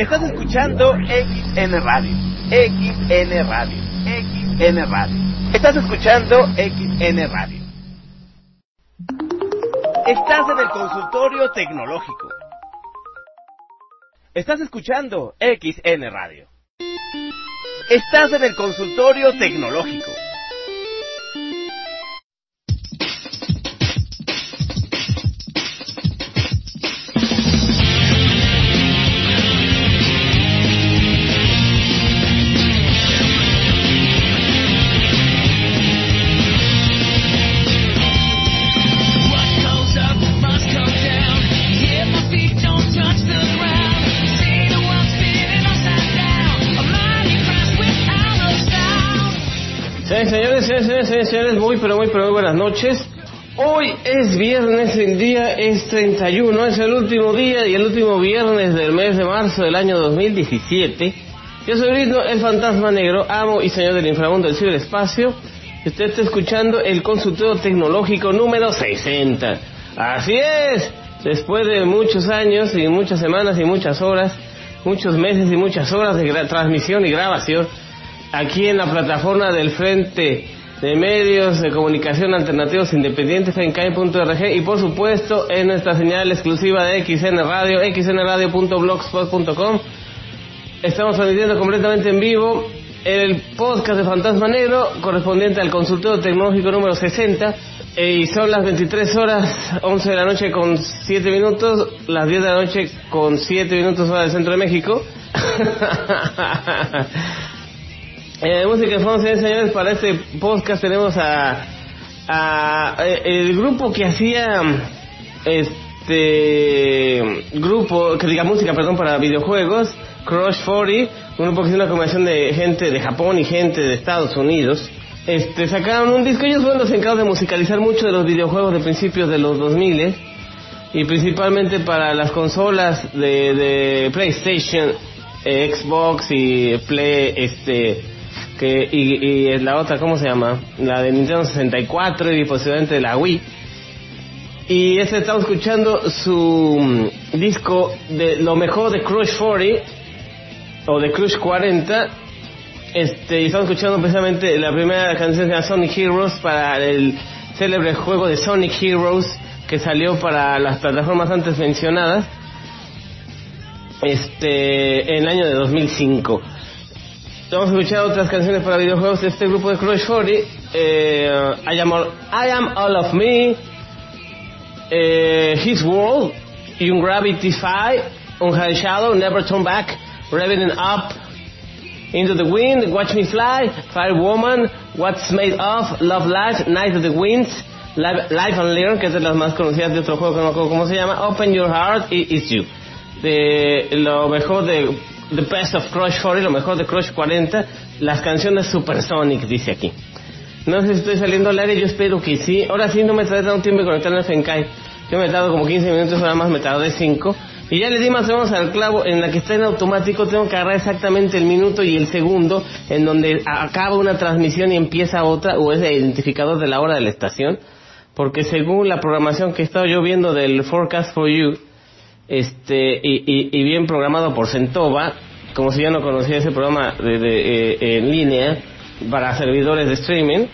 Estás escuchando XN Radio. XN Radio. XN Radio. Estás escuchando XN Radio. Estás en el consultorio tecnológico. Estás escuchando XN Radio. Estás en el consultorio tecnológico. Señores, señores, señores, señores, muy pero muy pero muy buenas noches. Hoy es viernes, el día es 31, es el último día y el último viernes del mes de marzo del año 2017. Yo soy Brito, el fantasma negro, amo y señor del inframundo del ciberespacio. Usted está escuchando el consultorio tecnológico número 60. Así es, después de muchos años y muchas semanas y muchas horas, muchos meses y muchas horas de transmisión y grabación, aquí en la plataforma del Frente de Medios de Comunicación Alternativos Independientes, FENCAI.org y por supuesto en nuestra señal exclusiva de XN Radio, xnradio.blogspot.com. Estamos transmitiendo completamente en vivo el podcast de Fantasma Negro correspondiente al consultorio tecnológico número 60 y son las 23 horas 11 de la noche con 7 minutos, las 10 de la noche con 7 minutos hora del centro de México. Eh, música de fondo, señores, para este podcast tenemos a, a, el grupo que hacía este grupo, que diga música, perdón, para videojuegos, Crush 40, un grupo que es una combinación de gente de Japón y gente de Estados Unidos. Este, sacaron un disco, ellos fueron los encargados de musicalizar mucho de los videojuegos de principios de los 2000 y principalmente para las consolas de, de PlayStation, Xbox y Play, este, que y, y la otra, ¿cómo se llama? La de Nintendo 64 y posiblemente la Wii. Y este estamos escuchando su disco de lo mejor de Crush 40 o de Crush 40. Este, y estamos escuchando precisamente la primera canción que Sonic Heroes para el célebre juego de Sonic Heroes que salió para las plataformas antes mencionadas este en el año de 2005 Vamos a escuchar otras canciones para videojuegos de este grupo de Crush 40. Eh, I, am all, I Am All of Me, eh, His World, Young Gravity 5, On High Shadow, Never Turn Back, Reveling Up, Into the Wind, Watch Me Fly, Fire Woman, What's Made Of, Love Life, Night of the Winds, Life, Life and Learn, que es de las más conocidas de otro juego que no me acuerdo cómo se llama, Open Your Heart y It's You. De lo mejor de The Best of Crush 40, lo mejor de Crush 40, las canciones Supersonic, dice aquí. No sé si estoy saliendo al aire, yo espero que sí. Ahora sí no me tardé un tiempo en conectar el Fenkai. Yo me he tardado como 15 minutos, ahora más me tardé 5. Y ya le di más o al clavo, en la que está en automático, tengo que agarrar exactamente el minuto y el segundo, en donde acaba una transmisión y empieza otra, o es el identificador de la hora de la estación. Porque según la programación que he estado yo viendo del Forecast for You, este y, y, y, bien programado por Centova, como si ya no conocía ese programa de, de, eh, en línea para servidores de streaming,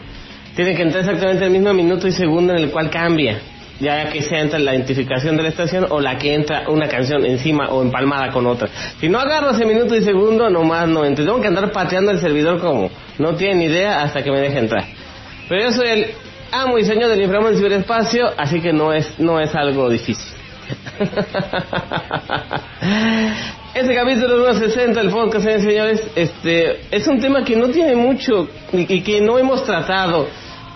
tiene que entrar exactamente el mismo minuto y segundo en el cual cambia, ya que sea entra la identificación de la estación o la que entra una canción encima o empalmada con otra. Si no agarro ese minuto y segundo, nomás no entro. Tengo que andar pateando el servidor como no tiene ni idea hasta que me deje entrar. Pero yo soy el amo y señor del inframundo del ciberespacio, así que no es, no es algo difícil. Este capítulo número 60 del podcast, señores, este, es un tema que no tiene mucho y, que no hemos tratado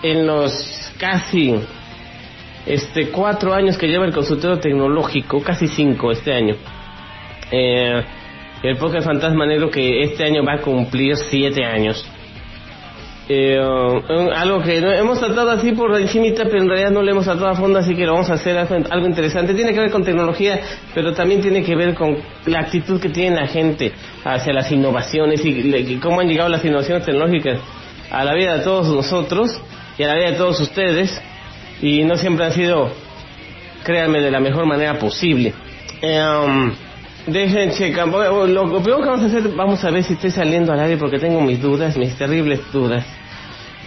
en los casi este cuatro años que lleva el consultorio tecnológico, casi cinco este año. Eh, el podcast Fantasma Negro que este año va a cumplir siete años. Eh, algo que no, hemos tratado así por encimita, pero en realidad no lo hemos tratado a fondo, así que lo vamos a hacer algo interesante. Tiene que ver con tecnología, pero también tiene que ver con la actitud que tiene la gente hacia las innovaciones y, y cómo han llegado las innovaciones tecnológicas a la vida de todos nosotros y a la vida de todos ustedes. Y no siempre han sido, créanme, de la mejor manera posible. Eh, um, Dejen checar. Lo, primero que vamos a hacer, vamos a ver si estoy saliendo al aire porque tengo mis dudas, mis terribles dudas.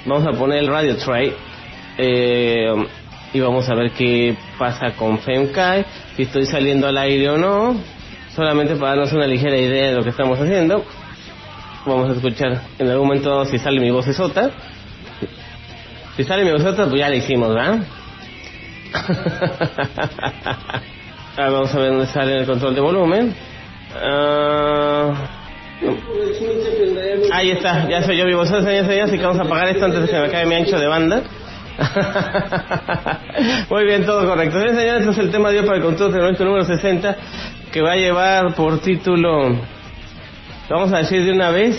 Vamos a poner el radio tray eh, y vamos a ver qué pasa con Femkai, si estoy saliendo al aire o no, solamente para darnos una ligera idea de lo que estamos haciendo. Vamos a escuchar en algún momento si sale mi voz sota. Si sale mi voz sota, pues ya la hicimos, ¿verdad? Ah, vamos a ver dónde sale el control de volumen. Ah, ahí está, ya soy yo vivo así que vamos a apagar esto antes de que me acabe mi ancho de banda. Muy bien, todo correcto. Señores, señores, este es el tema de hoy para el control tecnológico número 60, que va a llevar por título, vamos a decir de una vez,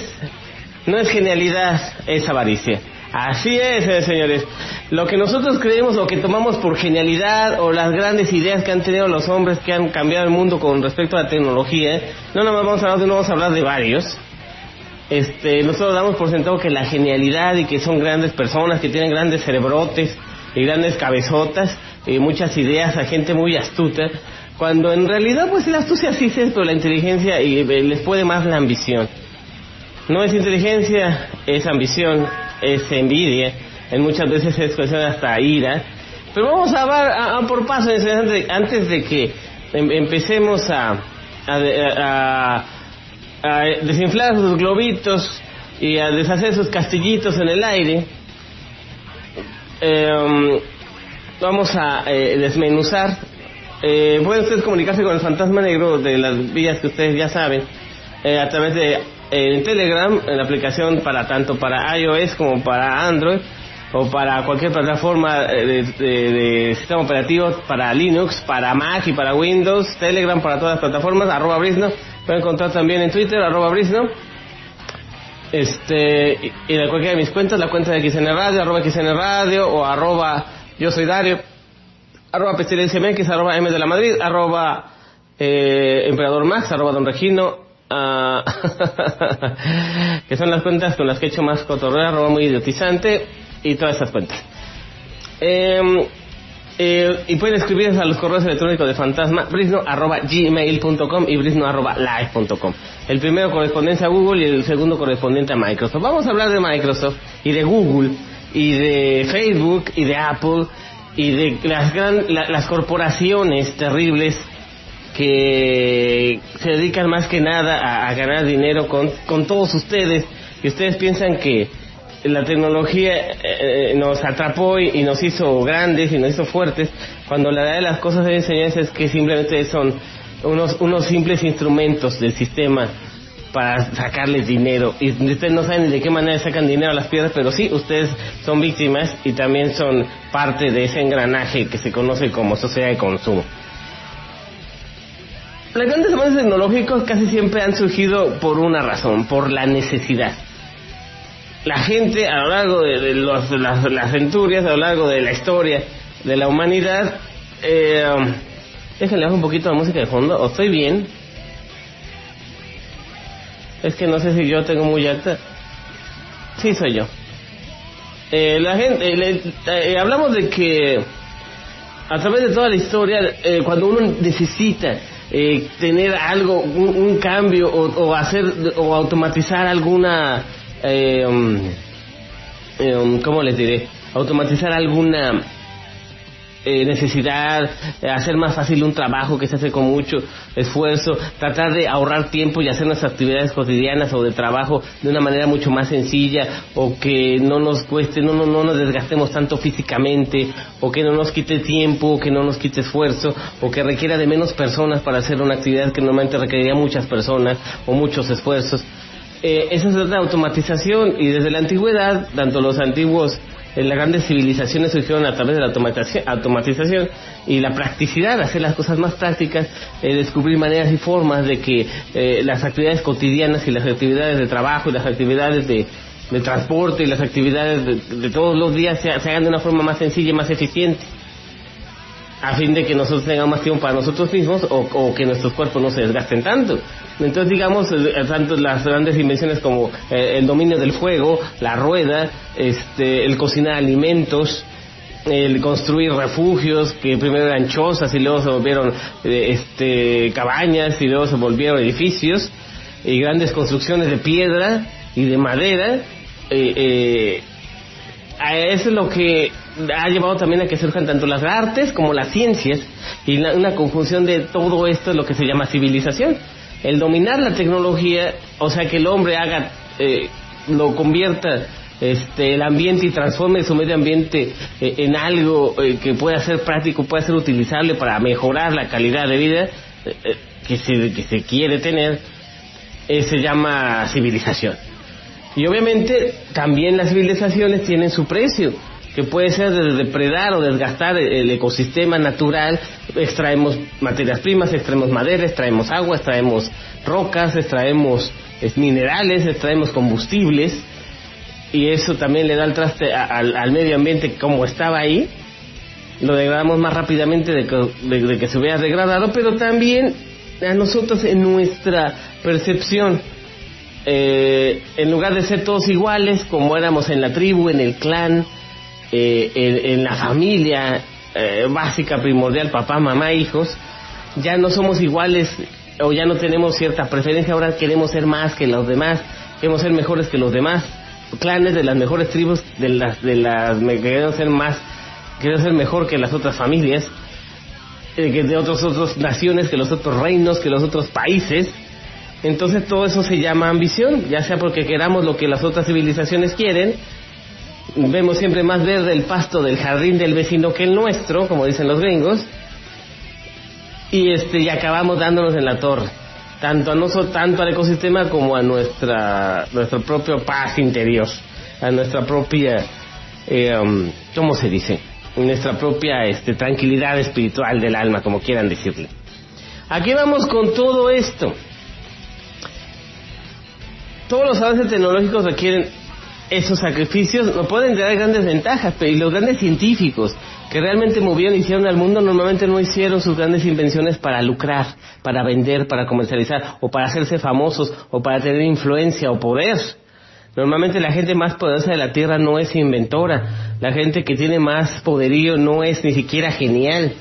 no es genialidad, es avaricia. Así es, eh, señores. Lo que nosotros creemos o que tomamos por genialidad o las grandes ideas que han tenido los hombres que han cambiado el mundo con respecto a la tecnología, no nada más vamos a hablar de uno, vamos a hablar de varios. Este, nosotros damos por sentado que la genialidad y que son grandes personas que tienen grandes cerebrotes y grandes cabezotas y muchas ideas a gente muy astuta, cuando en realidad pues la astucia sí es esto, la inteligencia y eh, les puede más la ambición. No es inteligencia, es ambición es envidia, en muchas veces es cuestión hasta ira. Pero vamos a ver a, por paso, antes de que em, empecemos a, a, a, desinflar sus globitos y a deshacer sus castillitos en el aire. Em, vamos a eh, desmenuzar. Eh, pueden ustedes comunicarse con el fantasma negro de las vías que ustedes ya saben eh, a través de en Telegram, en la aplicación para tanto para iOS como para Android o para cualquier plataforma de, de, sistema operativo para Linux, para Mac y para Windows, Telegram para todas las plataformas, arroba Brisno, pueden encontrar también en Twitter, arroba Brisno, este, y de cualquiera de mis cuentas, la cuenta de XN Radio, arroba XN Radio, o arroba yo soy Dario, arroba Pestilencia MX, arroba M de la Madrid, arroba eh, Emperador Max, arroba Don Regino, Ah, que son las cuentas con las que he hecho más cotorreo, arroba muy idiotizante y todas esas cuentas. Em, eh, y pueden escribirse a los correos electrónicos de fantasma brisno arroba gmail.com y brisno arroba live.com. El primero correspondiente a Google y el segundo correspondiente a Microsoft. Vamos a hablar de Microsoft y de Google y de Facebook y de Apple y de las, gran, las corporaciones terribles que se dedican más que nada a, ganar dinero con, con, todos ustedes y ustedes piensan que la tecnología eh, nos atrapó y, nos hizo grandes y nos hizo fuertes. Cuando la verdad de las cosas de enseñanza es que simplemente son unos, unos simples instrumentos del sistema para sacarles dinero. Y ustedes no saben de qué manera sacan dinero a las piedras pero sí ustedes son víctimas y también son parte de ese engranaje que se conoce como sociedad de consumo. Los grandes avances tecnológicos casi siempre han surgido por una razón, por la necesidad. La gente a lo largo de, las, centurias, a lo largo de la historia de la humanidad, eh, déjenle un poquito la música de fondo, o estoy bien. Es que no sé si yo tengo muy alta. Sí, soy yo. Eh, la gente, eh, eh, hablamos de que a través de toda la historia, cuando uno necesita eh, tener algo, un, cambio o, hacer o automatizar alguna, eh, um, eh um, ¿cómo les diré? Automatizar alguna eh, necesidad, eh, hacer más fácil un trabajo que se hace con mucho esfuerzo, tratar de ahorrar tiempo y hacer nuestras actividades cotidianas o de trabajo de una manera mucho más sencilla o que no nos cueste, no, no, no nos desgastemos tanto físicamente o que no nos quite tiempo o que no nos quite esfuerzo o que requiera de menos personas para hacer una actividad que normalmente requeriría muchas personas o muchos esfuerzos. Eh, esa es la automatización y desde la antigüedad, tanto los antiguos las grandes civilizaciones surgieron a través de la automatización y la practicidad, hacer las cosas más prácticas, eh, descubrir maneras y formas de que eh, las actividades cotidianas y las actividades de trabajo y las actividades de, transporte y las actividades de, todos los días se, hagan de una forma más sencilla y más eficiente a fin de que nosotros tengamos más tiempo para nosotros mismos o, que nuestros cuerpos no se desgasten tanto. Entonces, digamos, tanto las grandes invenciones como eh, el dominio del fuego, la rueda, este, el cocinar alimentos, el construir refugios que primero eran chozas y luego se volvieron eh, este cabañas y luego se volvieron edificios y grandes construcciones de piedra y de madera eh, eh, eso es lo que ha llevado también a que surjan tanto las artes como las ciencias y una conjunción de todo esto es lo que se llama civilización el dominar la tecnología o sea que el hombre haga eh, lo convierta este, el ambiente y transforme su medio ambiente eh, en algo eh, que pueda ser práctico, pueda ser utilizable para mejorar la calidad de vida que, se, que se quiere tener, se llama civilización. Y obviamente también las civilizaciones tienen su precio, que puede ser de depredar o desgastar el ecosistema natural. Extraemos materias primas, extraemos madera, extraemos agua, extraemos rocas, extraemos minerales, extraemos combustibles y eso también le da el traste al, medio ambiente como estaba ahí, lo degradamos más rápidamente de que, se hubiera degradado, pero también a nosotros en nuestra percepción, eh, en lugar de ser todos iguales, como éramos en la tribu, en el clan, eh, en, la familia eh, básica, primordial, papá, mamá, hijos, ya no somos iguales o ya no tenemos cierta preferencia, ahora queremos ser más que los demás, queremos ser mejores que los demás clanes de las mejores tribus, de las, de las, quieren ser más, quieren ser mejor que las otras familias, eh, que de otras otras naciones, que los otros reinos, que los otros países. Entonces todo eso se llama ambición, ya sea porque queramos lo que las otras civilizaciones quieren, vemos siempre más verde el pasto del jardín del vecino que el nuestro, como dicen los gringos, y este y acabamos dándonos en la torre tanto a nosotros, tanto al ecosistema como a nuestra nuestro propio paz interior, a nuestra propia, eh, um, ¿cómo se dice? Nuestra propia este, tranquilidad espiritual del alma, como quieran decirle. Aquí vamos con todo esto. Todos los avances tecnológicos requieren esos sacrificios, no pueden tener grandes ventajas, pero y los grandes científicos que realmente movieron y hicieron al mundo normalmente no hicieron sus grandes invenciones para lucrar, para vender, para comercializar, o para hacerse famosos, o para tener influencia o poder. Normalmente la gente más poderosa de la Tierra no es inventora, la gente que tiene más poderío no es ni siquiera genial.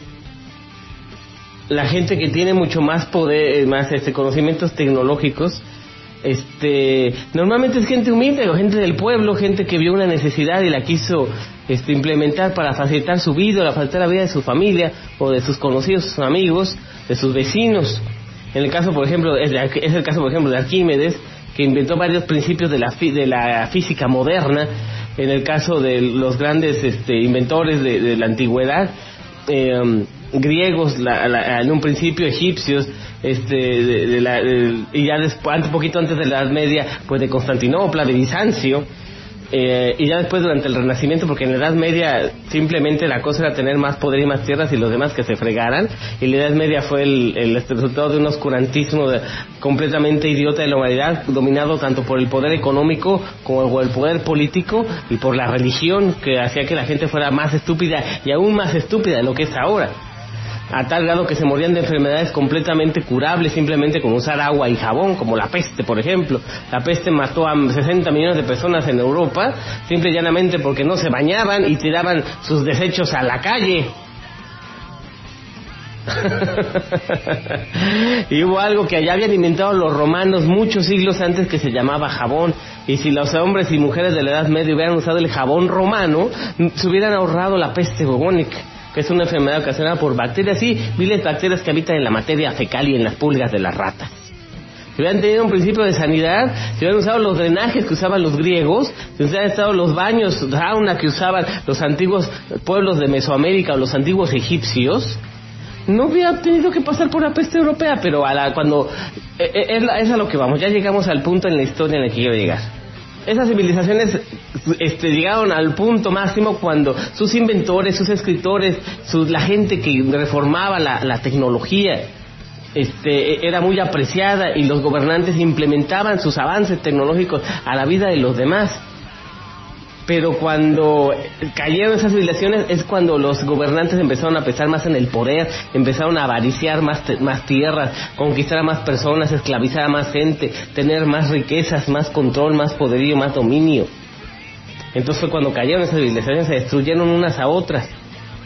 La gente que tiene mucho más poder, eh, más este, conocimientos tecnológicos, este, normalmente es gente humilde, o gente del pueblo, gente que vio una necesidad y la quiso este, implementar para facilitar su vida, para facilitar la vida de su familia o de sus conocidos, sus amigos, de sus vecinos. En el caso, por ejemplo, es, el caso, por ejemplo, de Arquímedes, que inventó varios principios de la, de la física moderna. En el caso de los grandes este, inventores de, la antigüedad, eh, griegos, en un principio egipcios, este, de, la, y ya después, un poquito antes de la Edad Media, pues de Constantinopla, de Bizancio, eh, y ya después durante el Renacimiento, porque en la Edad Media simplemente la cosa era tener más poder y más tierras y los demás que se fregaran, y la Edad Media fue el, el resultado de un oscurantismo completamente idiota de la humanidad, dominado tanto por el poder económico como por el poder político y por la religión, que hacía que la gente fuera más estúpida y aún más estúpida de lo que es ahora a tal grado que se morían de enfermedades completamente curables simplemente con usar agua y jabón, como la peste, por ejemplo. La peste mató a 60 millones de personas en Europa, simple y llanamente porque no se bañaban y tiraban sus desechos a la calle. y hubo algo que allá habían inventado los romanos muchos siglos antes que se llamaba jabón. Y si los hombres y mujeres de la Edad Media hubieran usado el jabón romano, se hubieran ahorrado la peste bubónica que es una enfermedad ocasionada por bacterias y miles bacterias que habitan en la materia fecal y en las pulgas de las ratas. Si hubieran tenido un principio de sanidad, si hubieran usado los drenajes que usaban los griegos, si hubieran estado los baños sauna que usaban los antiguos pueblos de Mesoamérica o los antiguos egipcios, no hubiera tenido que pasar por la peste europea, pero a la, cuando eh, eh, es, es a lo que vamos, ya llegamos al punto en la historia en el que quiero llegar esas civilizaciones este, llegaron al punto máximo cuando sus inventores, sus escritores, la gente que reformaba la, tecnología, este, era muy apreciada y los gobernantes implementaban sus avances tecnológicos a la vida de los demás pero cuando cayeron esas civilizaciones es cuando los gobernantes empezaron a pensar más en el poder, empezaron a avariciar más, más tierras, conquistar a más personas, esclavizar a más gente, tener más riquezas, más control, más poderío, más dominio. Entonces fue cuando cayeron esas civilizaciones, se destruyeron unas a otras.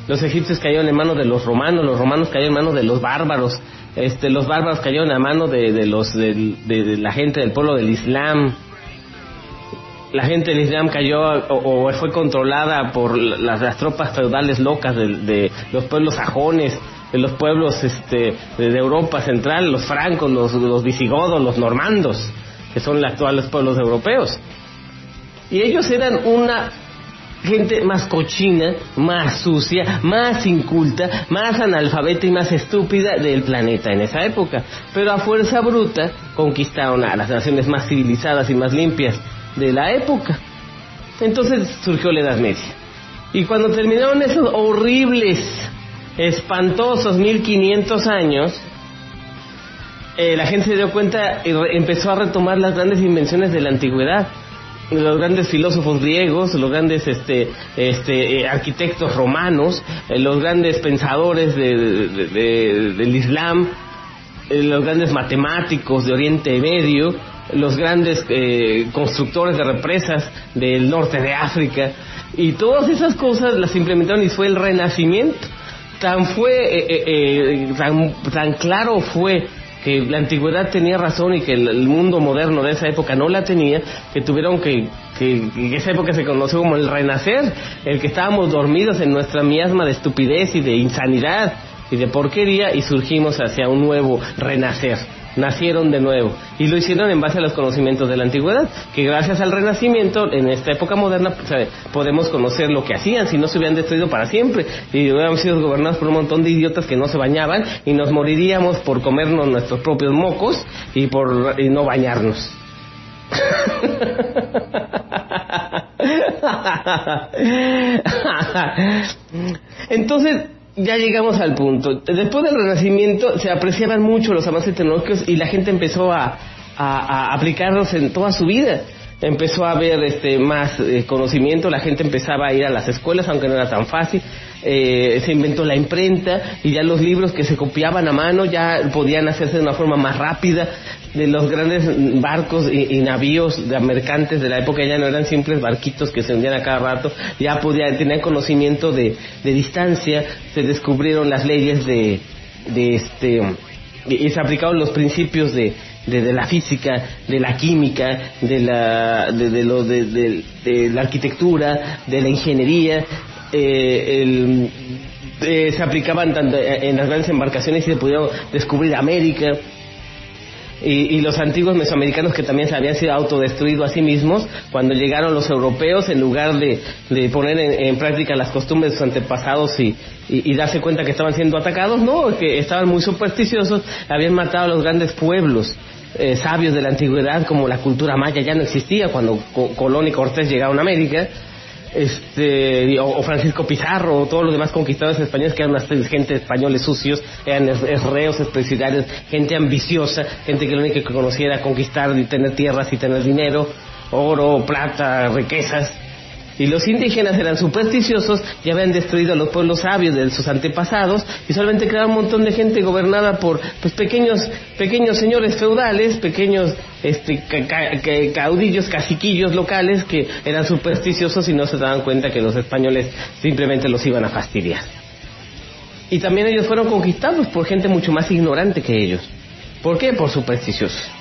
Los egipcios cayeron en manos de los romanos, los romanos cayeron en manos de los bárbaros, este, los bárbaros cayeron en manos de, de los de, la gente del pueblo del Islam. La gente del Islam cayó o, fue controlada por las, tropas feudales locas de, los pueblos sajones, de los pueblos este, de, Europa Central, los francos, los visigodos, los normandos, que son los actuales pueblos europeos. Y ellos eran una gente más cochina, más sucia, más inculta, más analfabeta y más estúpida del planeta en esa época. Pero a fuerza bruta conquistaron a las naciones más civilizadas y más limpias de la época. Entonces surgió la Edad Media. Y cuando terminaron esos horribles, espantosos 1500 años, eh, la gente se dio cuenta y empezó a retomar las grandes invenciones de la antigüedad los grandes filósofos griegos, los grandes este, este, eh, arquitectos romanos, eh, los grandes pensadores del Islam, los grandes matemáticos de Oriente Medio, los grandes constructores de represas del norte de África, y todas esas cosas las implementaron y fue el renacimiento. Tan fue, tan, tan claro fue que la antigüedad tenía razón y que el, mundo moderno de esa época no la tenía, que tuvieron que, que en esa época se conoció como el renacer, el que estábamos dormidos en nuestra miasma de estupidez y de insanidad y de porquería y surgimos hacia un nuevo renacer nacieron de nuevo y lo hicieron en base a los conocimientos de la antigüedad, que gracias al renacimiento en esta época moderna podemos conocer lo que hacían si no se hubieran destruido para siempre y hubiéramos sido gobernados por un montón de idiotas que no se bañaban y nos moriríamos por comernos nuestros propios mocos y por y no bañarnos. Entonces, ya llegamos al punto. Después del Renacimiento se apreciaban mucho los avances tecnológicos y la gente empezó a, a, aplicarlos en toda su vida. Empezó a haber este, más eh, conocimiento, la gente empezaba a ir a las escuelas, aunque no era tan fácil. Eh, se inventó la imprenta y ya los libros que se copiaban a mano ya podían hacerse de una forma más rápida. De los grandes barcos y, navíos de mercantes de la época ya no eran simples barquitos que se hundían a cada rato, ya podían, tener conocimiento de, distancia, se descubrieron las leyes de, de este, y se aplicaron los principios de, de, la física, de la química, de la, de, de, de, la arquitectura, de la ingeniería, eh, el, eh, se aplicaban tanto en las grandes embarcaciones y se pudieron descubrir América, y, los antiguos mesoamericanos que también se habían sido autodestruidos a sí mismos, cuando llegaron los europeos, en lugar de, poner en, práctica las costumbres de sus antepasados y, y, darse cuenta que estaban siendo atacados, no, que estaban muy supersticiosos, habían matado a los grandes pueblos. Eh, sabios de la antigüedad como la cultura maya ya no existía cuando Colón y Cortés llegaron a América este o, Francisco Pizarro o todos los demás conquistadores españoles que eran unas gente españoles sucios eran reos especiales gente ambiciosa gente que lo único que conocía era conquistar y tener tierras y tener dinero oro plata riquezas y los indígenas eran supersticiosos y habían destruido a los pueblos sabios de sus antepasados y solamente quedaba un montón de gente gobernada por pues pequeños pequeños señores feudales, pequeños este, caudillos, caciquillos locales que eran supersticiosos y no se daban cuenta que los españoles simplemente los iban a fastidiar. Y también ellos fueron conquistados por gente mucho más ignorante que ellos. ¿Por qué? Por supersticiosos.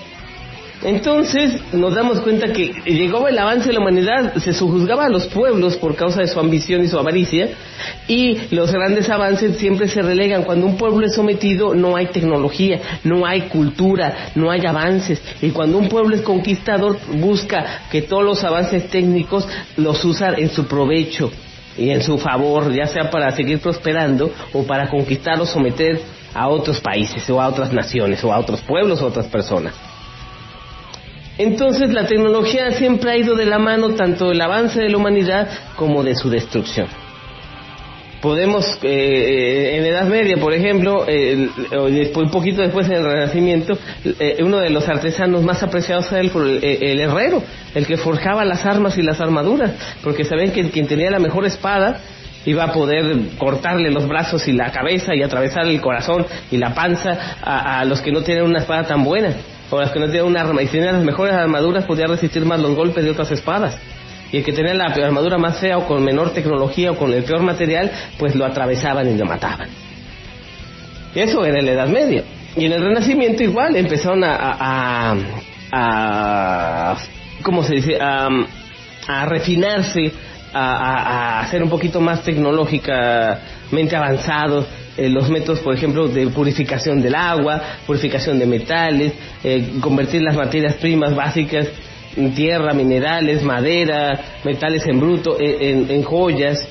Entonces nos damos cuenta que llegó el avance de la humanidad, se sujuzgaba a los pueblos por causa de su ambición y su avaricia, y los grandes avances siempre se relegan. Cuando un pueblo es sometido no hay tecnología, no hay cultura, no hay avances. Y cuando un pueblo es conquistador busca que todos los avances técnicos los usa en su provecho y en su favor, ya sea para seguir prosperando o para conquistar o someter a otros países o a otras naciones o a otros pueblos o a otras personas. Entonces la tecnología siempre ha ido de la mano tanto del avance de la humanidad como de su destrucción. Podemos, eh, eh, en Edad Media, por ejemplo, un poquito después del Renacimiento, eh, uno de los artesanos más apreciados era el, el, herrero, el que forjaba las armas y las armaduras, porque saben que quien tenía la mejor espada iba a poder cortarle los brazos y la cabeza y atravesar el corazón y la panza a, a los que no tienen una espada tan buena o las que no tienen un arma y tienen las mejores armaduras podían resistir más los golpes de otras espadas. y el que tenía la armadura más fea o con menor tecnología o con el peor material, pues lo atravesaban y lo mataban. Eso era en la Edad Media. Y en el Renacimiento igual empezaron a, a, a, ¿cómo se dice? A, a refinarse, a, a, ser un poquito más tecnológicamente avanzados eh, los métodos, por ejemplo, de purificación del agua, purificación de metales, eh, convertir las materias primas básicas en tierra, minerales, madera, metales en bruto, en, en joyas,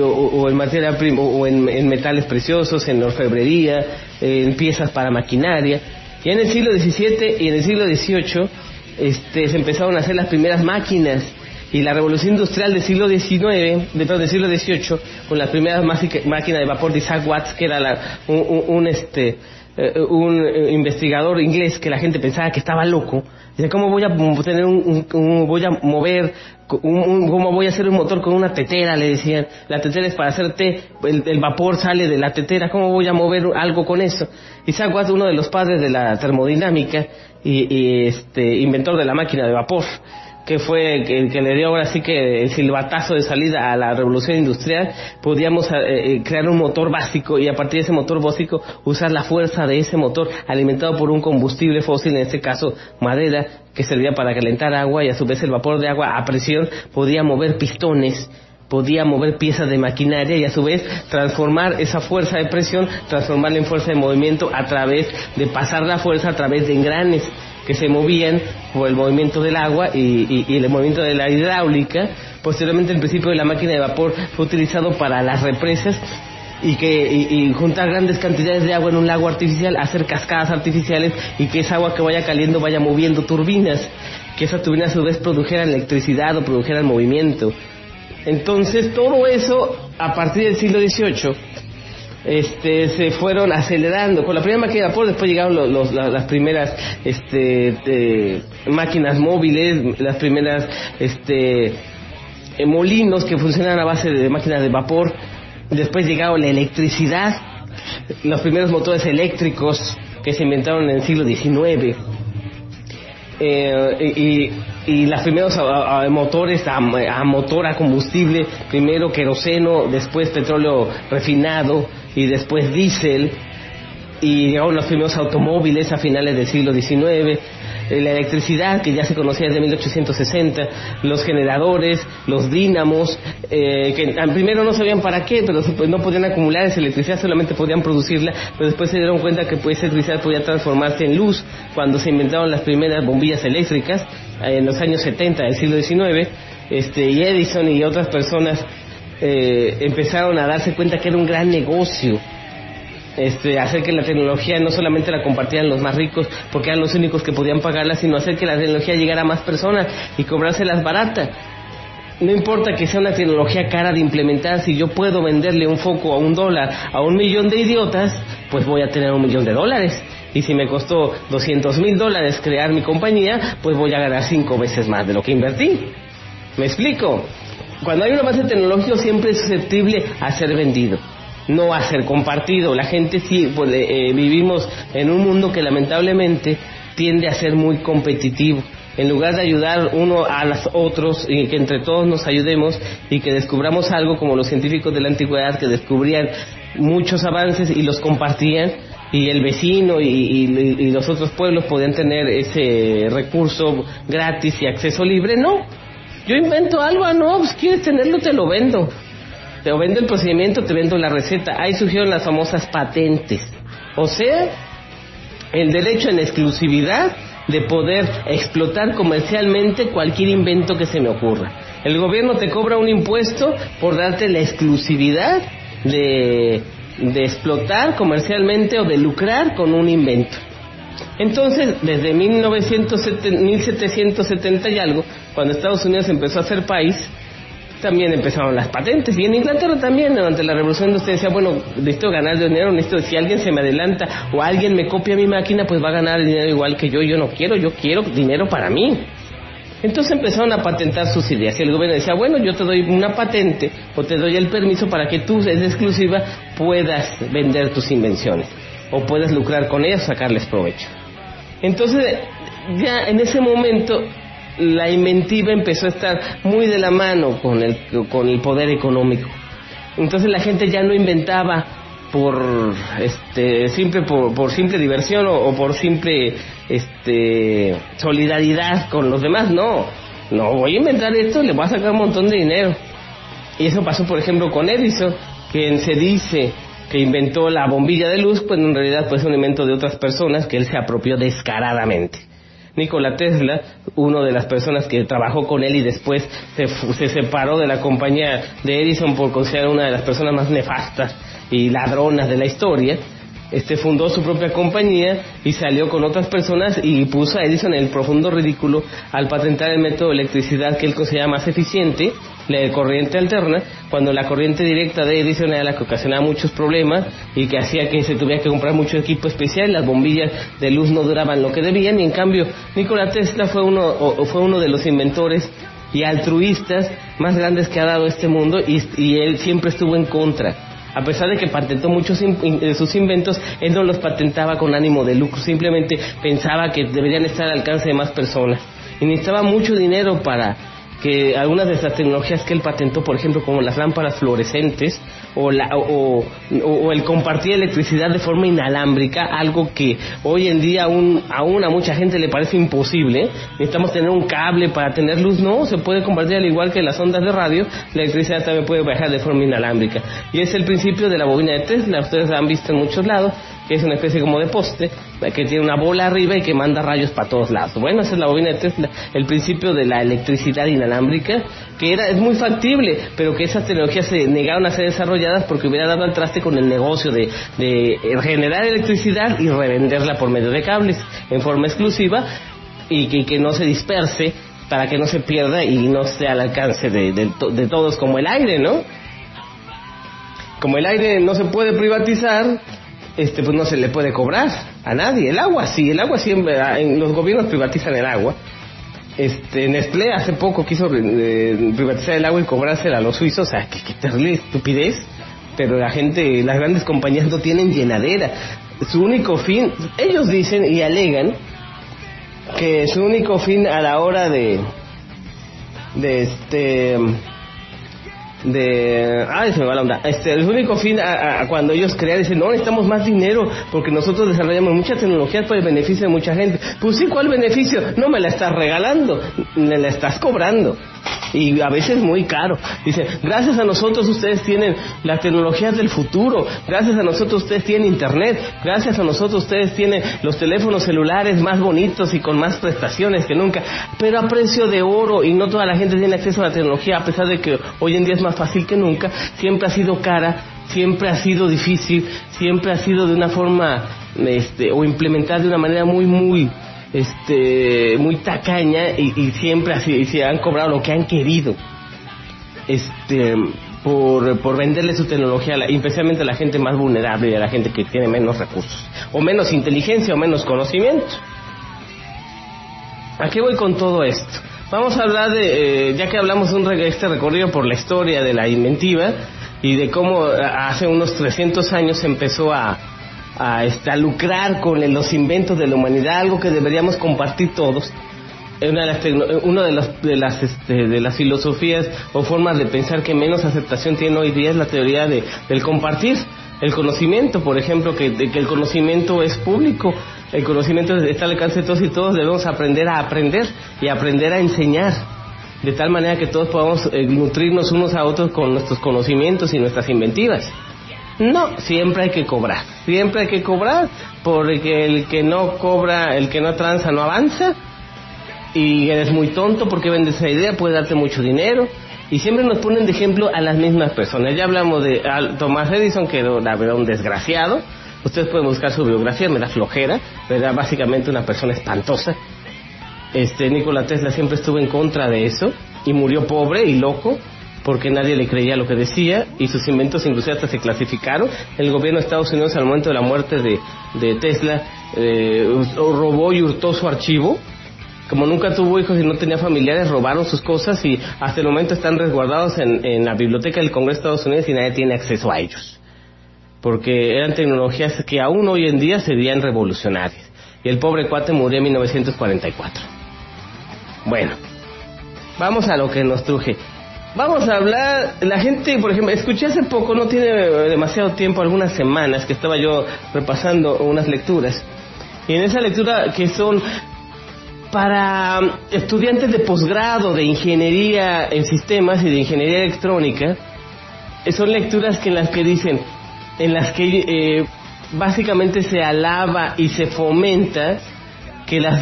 o, en materia prima, o en, metales preciosos, en orfebrería, en piezas para maquinaria. Y en el siglo XVII y en el siglo XVIII este, se empezaron a hacer las primeras máquinas y la revolución industrial del siglo XIX, del siglo XVIII, con las primeras máquinas de vapor de Isaac Watts, que era un, este, eh, un eh, investigador inglés que la gente pensaba que estaba loco. Dice, ¿cómo voy a tener un, voy a mover, cómo voy a hacer un motor con una tetera? Le decían, la tetera es para hacer té, el, vapor sale de la tetera, ¿cómo voy a mover algo con eso? Isaac Watts, uno de los padres de la termodinámica y, y este, inventor de la máquina de vapor que fue el que le dio ahora sí que el silbatazo de salida a la revolución industrial, podíamos eh, eh, crear un motor básico y a partir de ese motor básico usar la fuerza de ese motor alimentado por un combustible fósil, en este caso madera, que servía para calentar agua y a su vez el vapor de agua a presión. Podía mover pistones podía mover piezas de maquinaria y a su vez transformar esa fuerza de presión, transformarla en fuerza de movimiento a través de pasar la fuerza a través de engranes que se movían por el movimiento del agua y, el movimiento de la hidráulica. Posteriormente el principio de la máquina de vapor fue utilizado para las represas y que y, juntar grandes cantidades de agua en un lago artificial, hacer cascadas artificiales y que esa agua que vaya caliendo vaya moviendo turbinas, que esas turbinas a su vez produjeran electricidad o produjeran movimiento. Entonces todo eso a partir del siglo XVIII este, se fueron acelerando. Con la primera máquina de vapor, después llegaron los, las primeras este, máquinas móviles, las primeras este, eh, molinos que funcionan a base de máquinas de vapor. Después llegaron la electricidad, los primeros motores eléctricos que se inventaron en el siglo XIX. Eh, y, y los primeros motores a, a, motor a combustible, primero queroseno, después petróleo refinado, y después diésel, y llegaron los primeros automóviles a finales del siglo XIX, la electricidad que ya se conocía desde 1860, los generadores, los dínamos, eh, que primero no sabían para qué, pero no podían acumular esa electricidad, solamente podían producirla, pero después se dieron cuenta que esa electricidad podía transformarse en luz cuando se inventaron las primeras bombillas eléctricas eh, en los años 70 del siglo XIX, este, y Edison y otras personas eh, empezaron a darse cuenta que era un gran negocio este, hacer que la tecnología no solamente la compartieran los más ricos porque eran los únicos que podían pagarla, sino hacer que la tecnología llegara a más personas y cobrárselas baratas. No importa que sea una tecnología cara de implementar, si yo puedo venderle un foco a un dólar a un millón de idiotas, pues voy a tener un millón de dólares. Y si me costó 200 mil dólares crear mi compañía, pues voy a ganar cinco veces más de lo que invertí. ¿Me explico? Cuando hay un avance tecnológico siempre es susceptible a ser vendido, no a ser compartido. La gente sí, pues, eh, vivimos en un mundo que lamentablemente tiende a ser muy competitivo. En lugar de ayudar uno a los otros y que entre todos nos ayudemos y que descubramos algo como los científicos de la antigüedad que descubrían muchos avances y los compartían, y el vecino y, los otros pueblos podían tener ese recurso gratis y acceso libre, no. Yo invento algo, ah, no, pues quieres tenerlo, te lo vendo. Te vendo el procedimiento, te vendo la receta. Ahí surgieron las famosas patentes. O sea, el derecho en exclusividad de poder explotar comercialmente cualquier invento que se me ocurra. El gobierno te cobra un impuesto por darte la exclusividad de, de explotar comercialmente o de lucrar con un invento. Entonces, desde 1770 y algo, cuando Estados Unidos empezó a ser país, también empezaron las patentes. Y en Inglaterra también, durante la revolución, usted decía, bueno, necesito ganar dinero, necesito, si alguien se me adelanta o alguien me copia mi máquina, pues va a ganar dinero igual que yo. Yo no quiero, yo quiero dinero para mí. Entonces empezaron a patentar sus ideas y el gobierno decía, bueno, yo te doy una patente o te doy el permiso para que tú, es exclusiva, puedas vender tus invenciones o puedas lucrar con ellas, sacarles provecho. Entonces, ya en ese momento la inventiva empezó a estar muy de la mano con el, con el poder económico. Entonces la gente ya no inventaba por este simple por, simple diversión o, por simple este solidaridad con los demás no. No voy a inventar esto le voy a sacar un montón de dinero. Y eso pasó por ejemplo con Edison quien se dice que inventó la bombilla de luz pues en realidad fue un invento de otras personas que él se apropió descaradamente Nikola Tesla, una de las personas que trabajó con él y después se, se separó de la compañía de Edison por considerar una de las personas más nefastas y ladronas de la historia, este fundó su propia compañía y salió con otras personas y puso a Edison en el profundo ridículo al patentar el método de electricidad que él consideraba más eficiente, la corriente alterna, cuando la corriente directa de Edison era la que ocasionaba muchos problemas y que hacía que se tuviera que comprar mucho equipo especial, las bombillas de luz no duraban lo que debían y en cambio Nikola Tesla fue uno, fue uno de los inventores y altruistas más grandes que ha dado este mundo y él siempre estuvo en contra a pesar de que patentó muchos de sus inventos, él no los patentaba con ánimo de lucro, simplemente pensaba que deberían estar al alcance de más personas. Y necesitaba mucho dinero para que algunas de estas tecnologías que él patentó, por ejemplo, como las lámparas fluorescentes o, la, o, el compartir electricidad de forma inalámbrica, algo que hoy en día aún, aún a mucha gente le parece imposible. Necesitamos tener un cable para tener luz, no, se puede compartir al igual que las ondas de radio, la electricidad también puede viajar de forma inalámbrica. Y es el principio de la bobina de Tesla, ustedes han visto en muchos lados, que es una especie como de poste, que tiene una bola arriba y que manda rayos para todos lados. Bueno, esa es la bobina de Tesla, el principio de la electricidad inalámbrica, que era, es muy factible, pero que esas tecnologías se negaron a ser desarrolladas porque hubiera dado al traste con el negocio de, de generar electricidad y revenderla por medio de cables en forma exclusiva y que, que no se disperse para que no se pierda y no esté al alcance de, de todos como el aire, ¿no? Como el aire no se puede privatizar, este pues no se le puede cobrar a nadie. El agua sí, el agua siempre, ah, en, los gobiernos privatizan el agua. Este, Nestlé hace poco quiso eh, privatizar el agua y cobrársela a los suizos, o sea, que quitarle estupidez, pero la gente, las grandes compañías no tienen llenadera. Su único fin, ellos dicen y alegan que su único fin a la hora de, de este, de ay se me va la onda. Este el único fin a, cuando ellos crean dicen no necesitamos más dinero porque nosotros desarrollamos muchas tecnologías para el beneficio de mucha gente. Pues sí cuál beneficio no me la estás regalando me la estás cobrando y a veces muy caro. Dice, gracias a nosotros ustedes tienen las tecnologías del futuro, gracias a nosotros ustedes tienen internet, gracias a nosotros ustedes tienen los teléfonos celulares más bonitos y con más prestaciones que nunca, pero a precio de oro y no toda la gente tiene acceso a la tecnología a pesar de que hoy en día es más fácil que nunca, siempre ha sido cara, siempre ha sido difícil, siempre ha sido de una forma este, o implementada de una manera muy, muy este muy tacaña y, siempre así y se han cobrado lo que han querido este por, por venderle su tecnología especialmente a la gente más vulnerable y a la gente que tiene menos recursos o menos inteligencia o menos conocimiento ¿a qué voy con todo esto? vamos a hablar de eh, ya que hablamos de un, este recorrido por la historia de la inventiva y de cómo eh, hace unos 300 años empezó a, a, este, lucrar con los inventos de la humanidad, algo que deberíamos compartir todos. Una de las, una de las, de las, este, de las filosofías o formas de pensar que menos aceptación tiene hoy día es la teoría de, del compartir. El conocimiento, por ejemplo, que, de, que el conocimiento es público, el conocimiento está al alcance de todos y todos debemos aprender a aprender y aprender a enseñar, de tal manera que todos podamos eh, nutrirnos unos a otros con nuestros conocimientos y nuestras inventivas. No, siempre hay que cobrar. Siempre hay que cobrar porque el que no cobra, el que no tranza no avanza. Y eres muy tonto porque vendes esa idea, puede darte mucho dinero. Y siempre nos ponen de ejemplo a las mismas personas. Ya hablamos de Thomas Edison, que era la verdad un desgraciado. Ustedes pueden buscar su biografía, me da flojera, era básicamente una persona espantosa. Este Nikola Tesla siempre estuvo en contra de eso y murió pobre y loco porque nadie le creía lo que decía y sus inventos inclusive hasta se clasificaron. El gobierno de Estados Unidos al momento de la muerte de, de Tesla eh, robó y hurtó su archivo. Como nunca tuvo hijos y no tenía familiares, robaron sus cosas y hasta el momento están resguardados en, en la biblioteca del Congreso de Estados Unidos y nadie tiene acceso a ellos. Porque eran tecnologías que aún hoy en día serían revolucionarias. Y el pobre cuate murió en 1944. Bueno, vamos a lo que nos truje. Vamos a hablar, la gente, por ejemplo, escuché hace poco, no tiene demasiado tiempo, algunas semanas, que estaba yo repasando unas lecturas. Y en esa lectura que son para estudiantes de posgrado de ingeniería en sistemas y de ingeniería electrónica, eh, son lecturas que en las que dicen, en las que eh, básicamente se alaba y se fomenta que los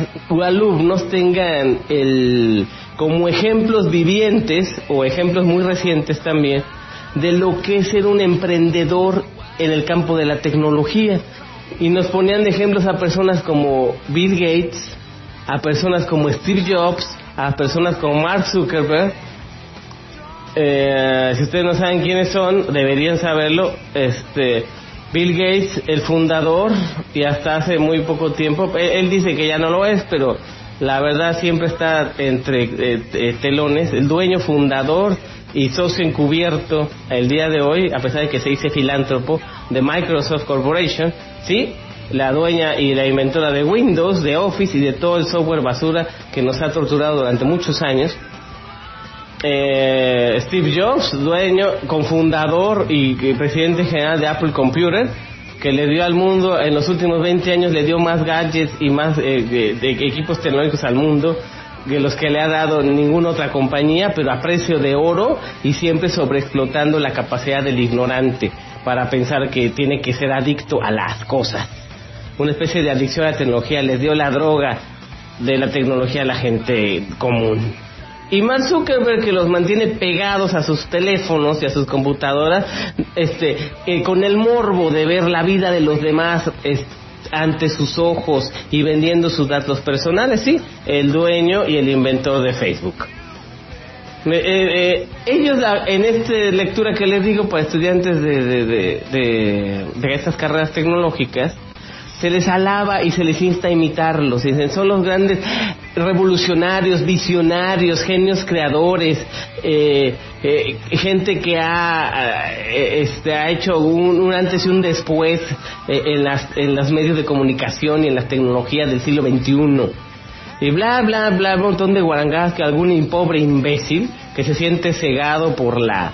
alumnos tengan el, como ejemplos vivientes o ejemplos muy recientes también de lo que es ser un emprendedor en el campo de la tecnología. Y nos ponían ejemplos a personas como Bill Gates, a personas como Steve Jobs, a personas como Mark Zuckerberg. Eh, si ustedes no saben quiénes son, deberían saberlo. Este, Bill Gates, el fundador, y hasta hace muy poco tiempo, él, dice que ya no lo es, pero la verdad siempre está entre eh, eh, telones, el dueño fundador y socio encubierto el día de hoy, a pesar de que se dice filántropo, de Microsoft Corporation, ¿sí? la dueña y la inventora de Windows, de Office y de todo el software basura que nos ha torturado durante muchos años. Eh, Steve Jobs, dueño, cofundador y, presidente general de Apple Computer, que le dio al mundo, en los últimos 20 años le dio más gadgets y más eh, de, equipos tecnológicos al mundo que los que le ha dado ninguna otra compañía, pero a precio de oro y siempre sobreexplotando la capacidad del ignorante para pensar que tiene que ser adicto a las cosas una especie de adicción a la tecnología, les dio la droga de la tecnología a la gente común. Y Mark Zuckerberg que los mantiene pegados a sus teléfonos y a sus computadoras, este, eh, con el morbo de ver la vida de los demás ante sus ojos y vendiendo sus datos personales, sí, el dueño y el inventor de Facebook. Eh, eh, ellos en esta lectura que les digo para estudiantes de, de, de estas carreras tecnológicas, se les alaba y se les insta a imitarlos. Dicen, son los grandes revolucionarios, visionarios, genios creadores, eh, eh, gente que ha, eh, este, ha hecho un, antes y un después en, las, en los medios de comunicación y en las tecnologías del siglo XXI. Y bla, bla, bla, un montón de guarangadas que algún pobre imbécil que se siente cegado por la,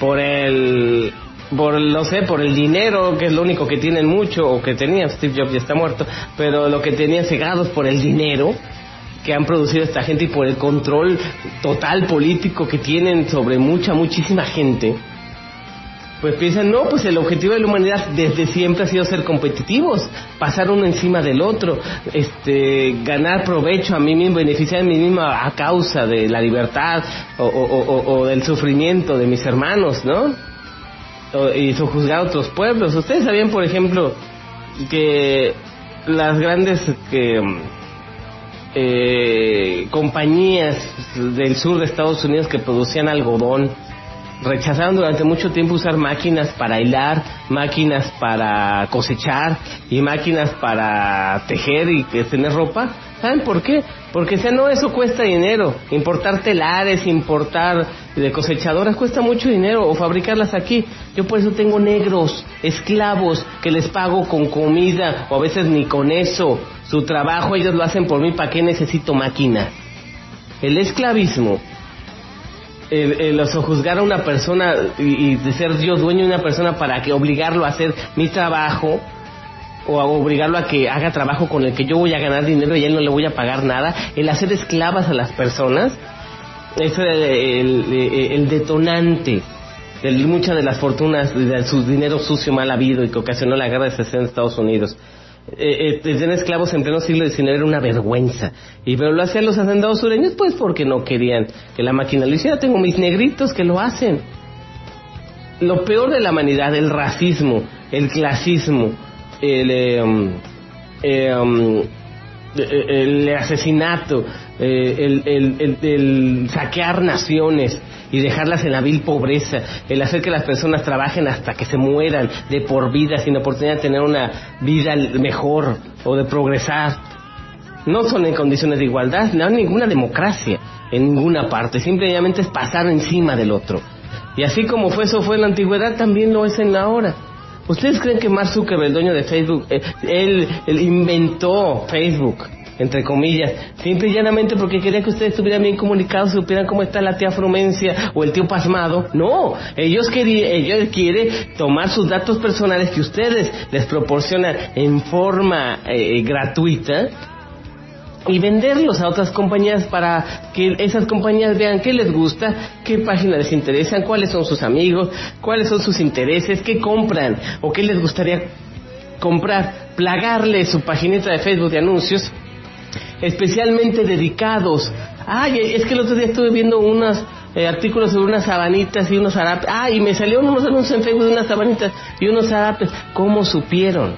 por el, por no sé, por el dinero, que es lo único que tienen mucho, o que tenían, Steve Jobs ya está muerto, pero lo que tenían cegados por el dinero que han producido esta gente y por el control total político que tienen sobre mucha, muchísima gente, pues piensan, no, pues el objetivo de la humanidad desde siempre ha sido ser competitivos, pasar uno encima del otro, este, ganar provecho a mí mismo, beneficiar a mí mismo a causa de la libertad o, o del sufrimiento de mis hermanos, ¿no? Y juzgar a otros pueblos. Ustedes sabían, por ejemplo, que las grandes que, eh, compañías del sur de Estados Unidos que producían algodón rechazaron durante mucho tiempo usar máquinas para hilar, máquinas para cosechar y máquinas para tejer y tener ropa ¿Saben por qué? Porque si no, eso cuesta dinero. Importar telares, importar de cosechadoras cuesta mucho dinero o fabricarlas aquí. Yo por eso tengo negros, esclavos, que les pago con comida o a veces ni con eso. Su trabajo ellos lo hacen por mí, ¿para qué necesito máquinas? El esclavismo el, el, juzgar a una persona y, y, de ser yo dueño de una persona para que obligarlo a hacer mi trabajo o a obligarlo a que haga trabajo con el que yo voy a ganar dinero y él no le voy a pagar nada, el hacer esclavas a las personas, es el, detonante de muchas de las fortunas, de su dinero sucio mal habido y que ocasionó la guerra de secesión en Estados Unidos. Eh, eh, tener esclavos en pleno siglo XIX era una vergüenza. Y pero lo hacían los hacendados sureños, pues porque no querían que la máquina lo hiciera. Tengo mis negritos que lo hacen. Lo peor de la humanidad, el racismo, el clasismo, el, em, em, el asesinato, eh, el, el, el, saquear naciones y dejarlas en la vil pobreza, el hacer que las personas trabajen hasta que se mueran de por vida sin oportunidad de tener una vida mejor o de progresar. No son en condiciones de igualdad, no hay ninguna democracia en ninguna parte, simplemente es pasar encima del otro. Y así como fue eso fue en la antigüedad, también lo es en la hora. ¿Ustedes creen que Mark Zuckerberg, el dueño de Facebook, eh, él, inventó Facebook entre comillas, simple y llanamente porque quería que ustedes estuvieran bien comunicados, supieran cómo está la tía Frumencia o el tío pasmado. No, ellos querían, ellos quieren tomar sus datos personales que ustedes les proporcionan en forma eh, gratuita y venderlos a otras compañías para que esas compañías vean qué les gusta, qué páginas les interesan, cuáles son sus amigos, cuáles son sus intereses, qué compran o qué les gustaría comprar, plagarle su paginita de Facebook de anuncios especialmente dedicados. Ay, es que el otro día estuve viendo unos eh, artículos sobre unas sabanitas y unos zarapes. Ah, y me salieron unos anuncios en Facebook de unas sabanitas y unos zarapes. ¿Cómo supieron?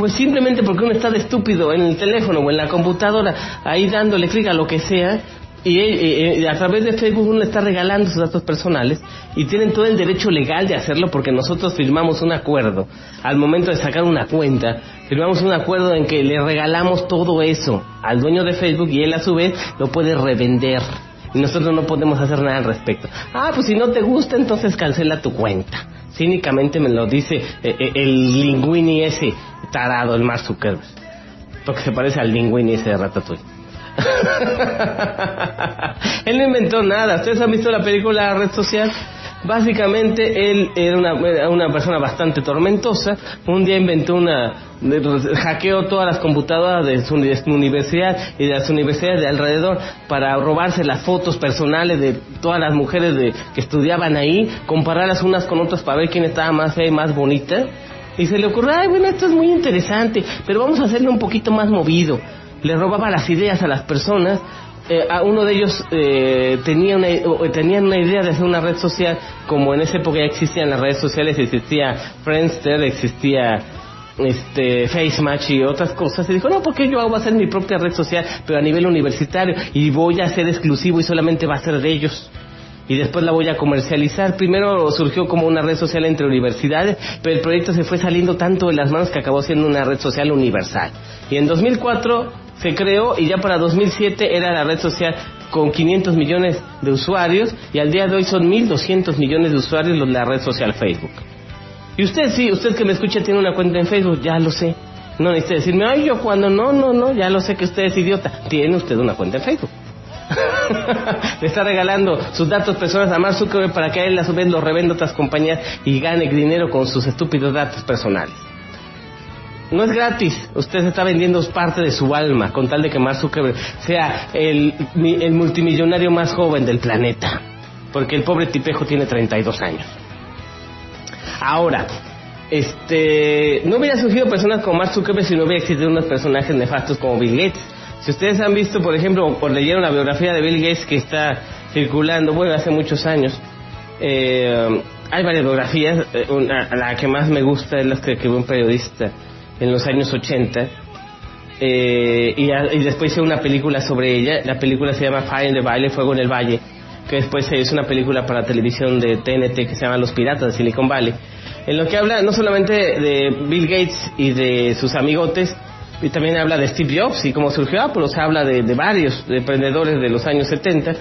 Pues simplemente porque uno está de estúpido en el teléfono o en la computadora, ahí dándole clic a lo que sea, y, a través de Facebook uno está regalando sus datos personales y tienen todo el derecho legal de hacerlo porque nosotros firmamos un acuerdo. Al momento de sacar una cuenta, firmamos un acuerdo en que le regalamos todo eso al dueño de Facebook y él a su vez lo puede revender nosotros no podemos hacer nada al respecto. Ah, pues si no te gusta entonces cancela tu cuenta. Cínicamente me lo dice eh, eh, el linguini ese tarado, el Mark Zuckerberg, porque se parece al linguini ese de Ratatouille. él no inventó nada. ¿Ustedes han visto la película Red Social? Básicamente él era una, una persona bastante tormentosa. Un día inventó una, hackeó todas las computadoras de su, universidad y de las universidades de alrededor para robarse las fotos personales de todas las mujeres de, que estudiaban ahí, compararlas unas con otras para ver quién estaba más fea y más bonita. Y se le ocurrió, ay, bueno, esto es muy interesante, pero vamos a hacerlo un poquito más movido le robaba las ideas a las personas. Eh, a uno de ellos eh, tenía una, tenían una idea de hacer una red social, como en esa época ya existían las redes sociales, existía Friendster, existía este FaceMatch y otras cosas y dijo no porque yo voy a hacer mi propia red social pero a nivel universitario y voy a ser exclusivo y solamente va a ser de ellos y después la voy a comercializar. Primero surgió como una red social entre universidades, pero el proyecto se fue saliendo tanto de las manos que acabó siendo una red social universal. Y en 2004 se creó y ya para 2007 era la red social con 500 millones de usuarios y al día de hoy son 1.200 millones de usuarios la red social Facebook. Y usted sí, usted que me escucha tiene una cuenta en Facebook, ya lo sé. No necesita decirme, ay, yo cuando no, no, no, ya lo sé que usted es idiota. Tiene usted una cuenta en Facebook. Le está regalando sus datos personales a Mark para que él a su vez los revenda a otras compañías y gane dinero con sus estúpidos datos personales. No es gratis, usted está vendiendo parte de su alma con tal de que Mark Zuckerberg sea el, el multimillonario más joven del planeta, porque el pobre tipejo tiene 32 años. Ahora, este, no hubiera surgido personas como Mark Zuckerberg si no hubiera existido unos personajes nefastos como Bill Gates. Si ustedes han visto, por ejemplo, o leyeron la biografía de Bill Gates que está circulando, bueno, hace muchos años, eh, hay varias biografías, eh, la que más me gusta es la que escribió un periodista en los años 80. Eh, y, después hizo una película sobre ella. La película se llama Fire in the Valley, Fuego en el Valle, que después se hizo una película para televisión de TNT que se llama Los Piratas de Silicon Valley. En lo que habla no solamente de Bill Gates y de sus amigotes, y también habla de Steve Jobs y cómo surgió Apple, se habla de, de varios emprendedores de los años 70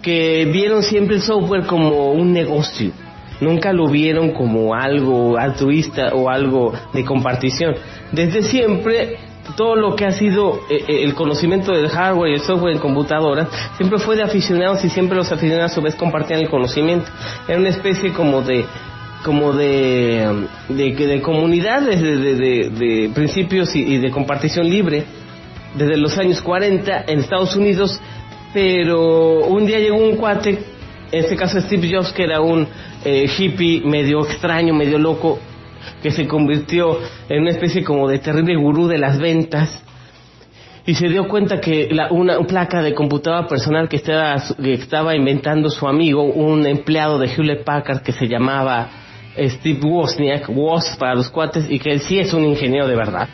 que vieron siempre el software como un negocio nunca lo vieron como algo altruista o algo de compartición. Desde siempre todo lo que ha sido eh, eh, el conocimiento del hardware y el software en computadoras siempre fue de aficionados y siempre los aficionados a su vez compartían el conocimiento. Era una especie como de como de de, de comunidades de, principios y, y, de compartición libre desde los años 40 en Estados Unidos pero un día llegó un cuate en este caso Steve Jobs que era un eh, hippie medio extraño, medio loco, que se convirtió en una especie como de terrible gurú de las ventas y se dio cuenta que la, una, placa de computadora personal que estaba, estaba inventando su amigo, un empleado de Hewlett Packard que se llamaba Steve Wozniak, Woz para los cuates, y que él sí es un ingeniero de verdad.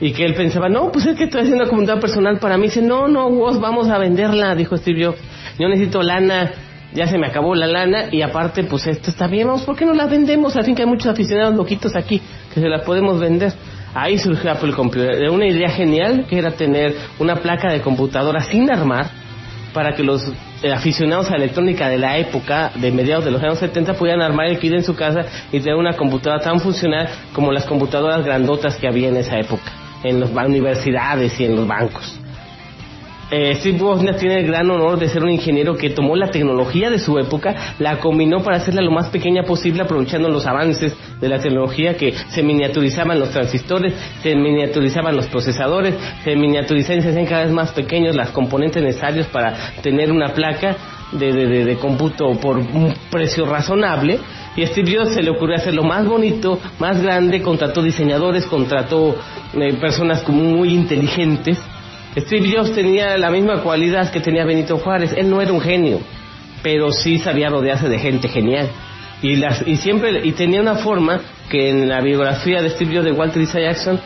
Y que él pensaba, no, pues es que estoy haciendo una computadora personal para mí. Dice, no, no, Woz, vamos a venderla, dijo Steve Jobs. Yo necesito lana ya se me acabó la lana y aparte pues esto está bien, vamos, ¿por qué no la vendemos? Al fin que hay muchos aficionados loquitos aquí que se la podemos vender. Ahí surgió Apple Computer, una idea genial que era tener una placa de computadora sin armar para que los eh, aficionados a electrónica de la época, de mediados de los años 70, pudieran armar el kit en su casa y tener una computadora tan funcional como las computadoras grandotas que había en esa época. en las universidades y en los bancos. Eh, Steve Wozniak tiene el gran honor de ser un ingeniero que tomó la tecnología de su época, la combinó para hacerla lo más pequeña posible, aprovechando los avances de la tecnología que se miniaturizaban los transistores, se miniaturizaban los procesadores, se miniaturizaban y se hacían cada vez más pequeños los componentes necesarios para tener una placa de, de, de, cómputo por un precio razonable. Y a Steve Jobs se le ocurrió hacerlo más bonito, más grande, contrató diseñadores, contrató eh, personas muy inteligentes Steve Jobs tenía la misma cualidad que tenía Benito Juárez. Él no era un genio, pero sí sabía rodearse de gente genial. Y, las, y siempre y tenía una forma que en la biografía de Steve Jobs de Walter Isaacson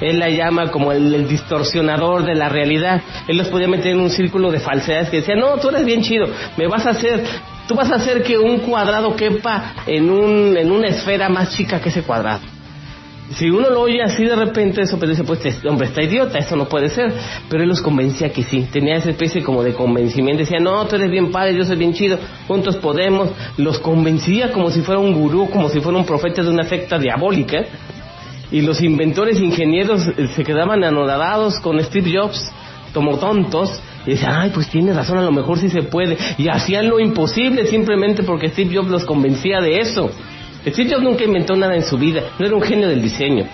él la llama como el, distorsionador de la realidad. Él los podía meter en un círculo de falsedades que decía, no, tú eres bien chido, me vas a hacer, tú vas a hacer que un cuadrado quepa en, un, en una esfera más chica que ese cuadrado si uno lo oye así de repente, eso pues dice, pues este hombre está idiota, eso no puede ser. Pero él los convencía que sí, tenía esa especie como de convencimiento, decía, no, tú eres bien padre, yo soy bien chido, juntos podemos. Los convencía como si fuera un gurú, como si fuera un profeta de una secta diabólica. Y los inventores, ingenieros, eh, se quedaban anonadados con Steve Jobs, como tontos, y decían, ay, pues tiene razón, a lo mejor sí se puede. Y hacían lo imposible simplemente porque Steve Jobs los convencía de eso. Steve nunca inventó nada en su vida, no era un genio del diseño,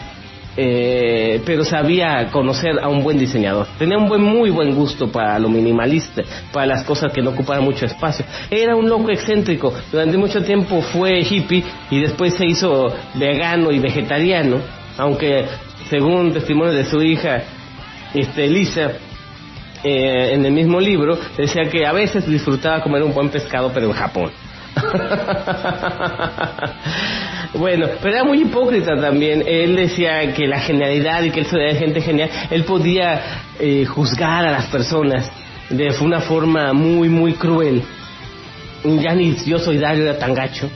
eh, pero sabía conocer a un buen diseñador. Tenía un buen, muy buen gusto para lo minimalista, para las cosas que no ocuparan mucho espacio. Era un loco excéntrico, durante mucho tiempo fue hippie y después se hizo vegano y vegetariano, aunque según testimonio de su hija, este, Elisa, eh, en el mismo libro, decía que a veces disfrutaba comer un buen pescado, pero en Japón. bueno, pero era muy hipócrita también. Él decía que la genialidad y que él de gente genial, él podía eh, juzgar a las personas de una forma muy, muy cruel. Ya ni yo soy Dario era tan gacho.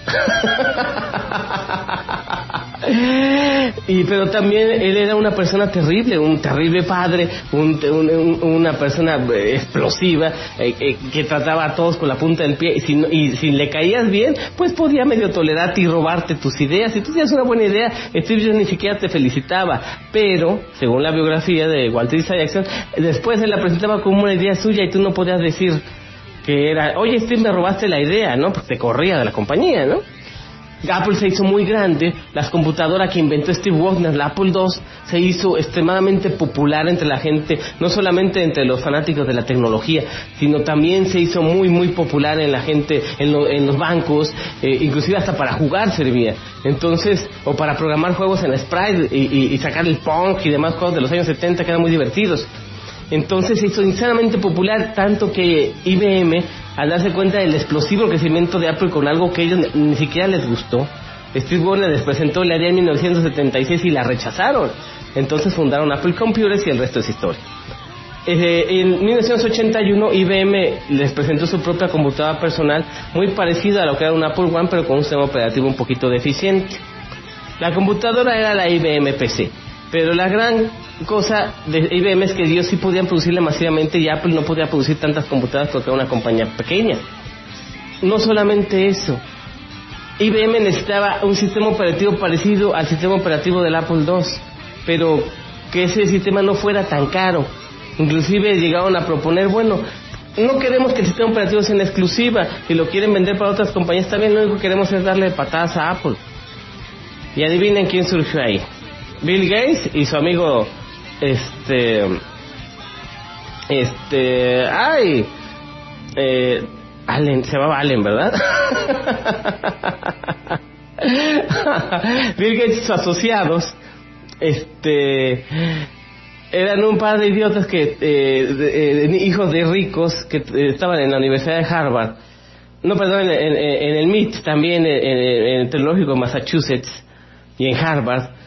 y pero también él era una persona terrible, un terrible padre, una persona eh, explosiva eh, eh, que trataba a todos con la punta del pie y si, y si le caías bien, pues podía medio tolerarte y robarte tus ideas. Si tú tenías una buena idea, Steve Jobs ni siquiera te felicitaba, pero según la biografía de Walter Isaacson, después él la presentaba como una idea suya y tú no podías decir que era, oye Steve me robaste la idea, ¿no? Pues te corría de la compañía, ¿no? Apple se hizo muy grande, las computadoras que inventó Steve Wozniak, la Apple II, se hizo extremadamente popular entre la gente, no solamente entre los fanáticos de la tecnología, sino también se hizo muy, muy popular en la gente, en, los bancos, eh, inclusive hasta para jugar servía. Entonces, o para programar juegos en Sprite y, y sacar el punk y demás juegos de los años 70 que eran muy divertidos. Entonces se hizo insanamente popular, tanto que IBM, al darse cuenta del explosivo crecimiento de Apple con algo que ellos ni siquiera les gustó, Steve Wozniak les presentó la idea en 1976 y la rechazaron. Entonces fundaron Apple Computers y el resto es historia. Eh, en 1981 IBM les presentó su propia computadora personal muy parecida a lo que era un Apple One pero con un sistema operativo un poquito deficiente. La computadora era la IBM PC, pero la gran cosa de IBM es que ellos sí podían producirla masivamente y Apple no podía producir tantas computadoras porque era una compañía pequeña. No solamente eso, IBM necesitaba un sistema operativo parecido al sistema operativo del Apple II, pero que ese sistema no fuera tan caro. Inclusive llegaron a proponer, bueno, no queremos que el sistema operativo sea en exclusiva, si lo quieren vender para otras compañías también, lo único que queremos es darle patadas a Apple. Y adivinen quién surgió ahí. Bill Gates y su amigo este este ay eh, Allen se llamaba Allen verdad Bill Gates sus asociados este eran un par de idiotas que eh, eh, hijos de ricos que estaban en la Universidad de Harvard. No perdón en, en el MIT también en, el tecnológico de Massachusetts y en Harvard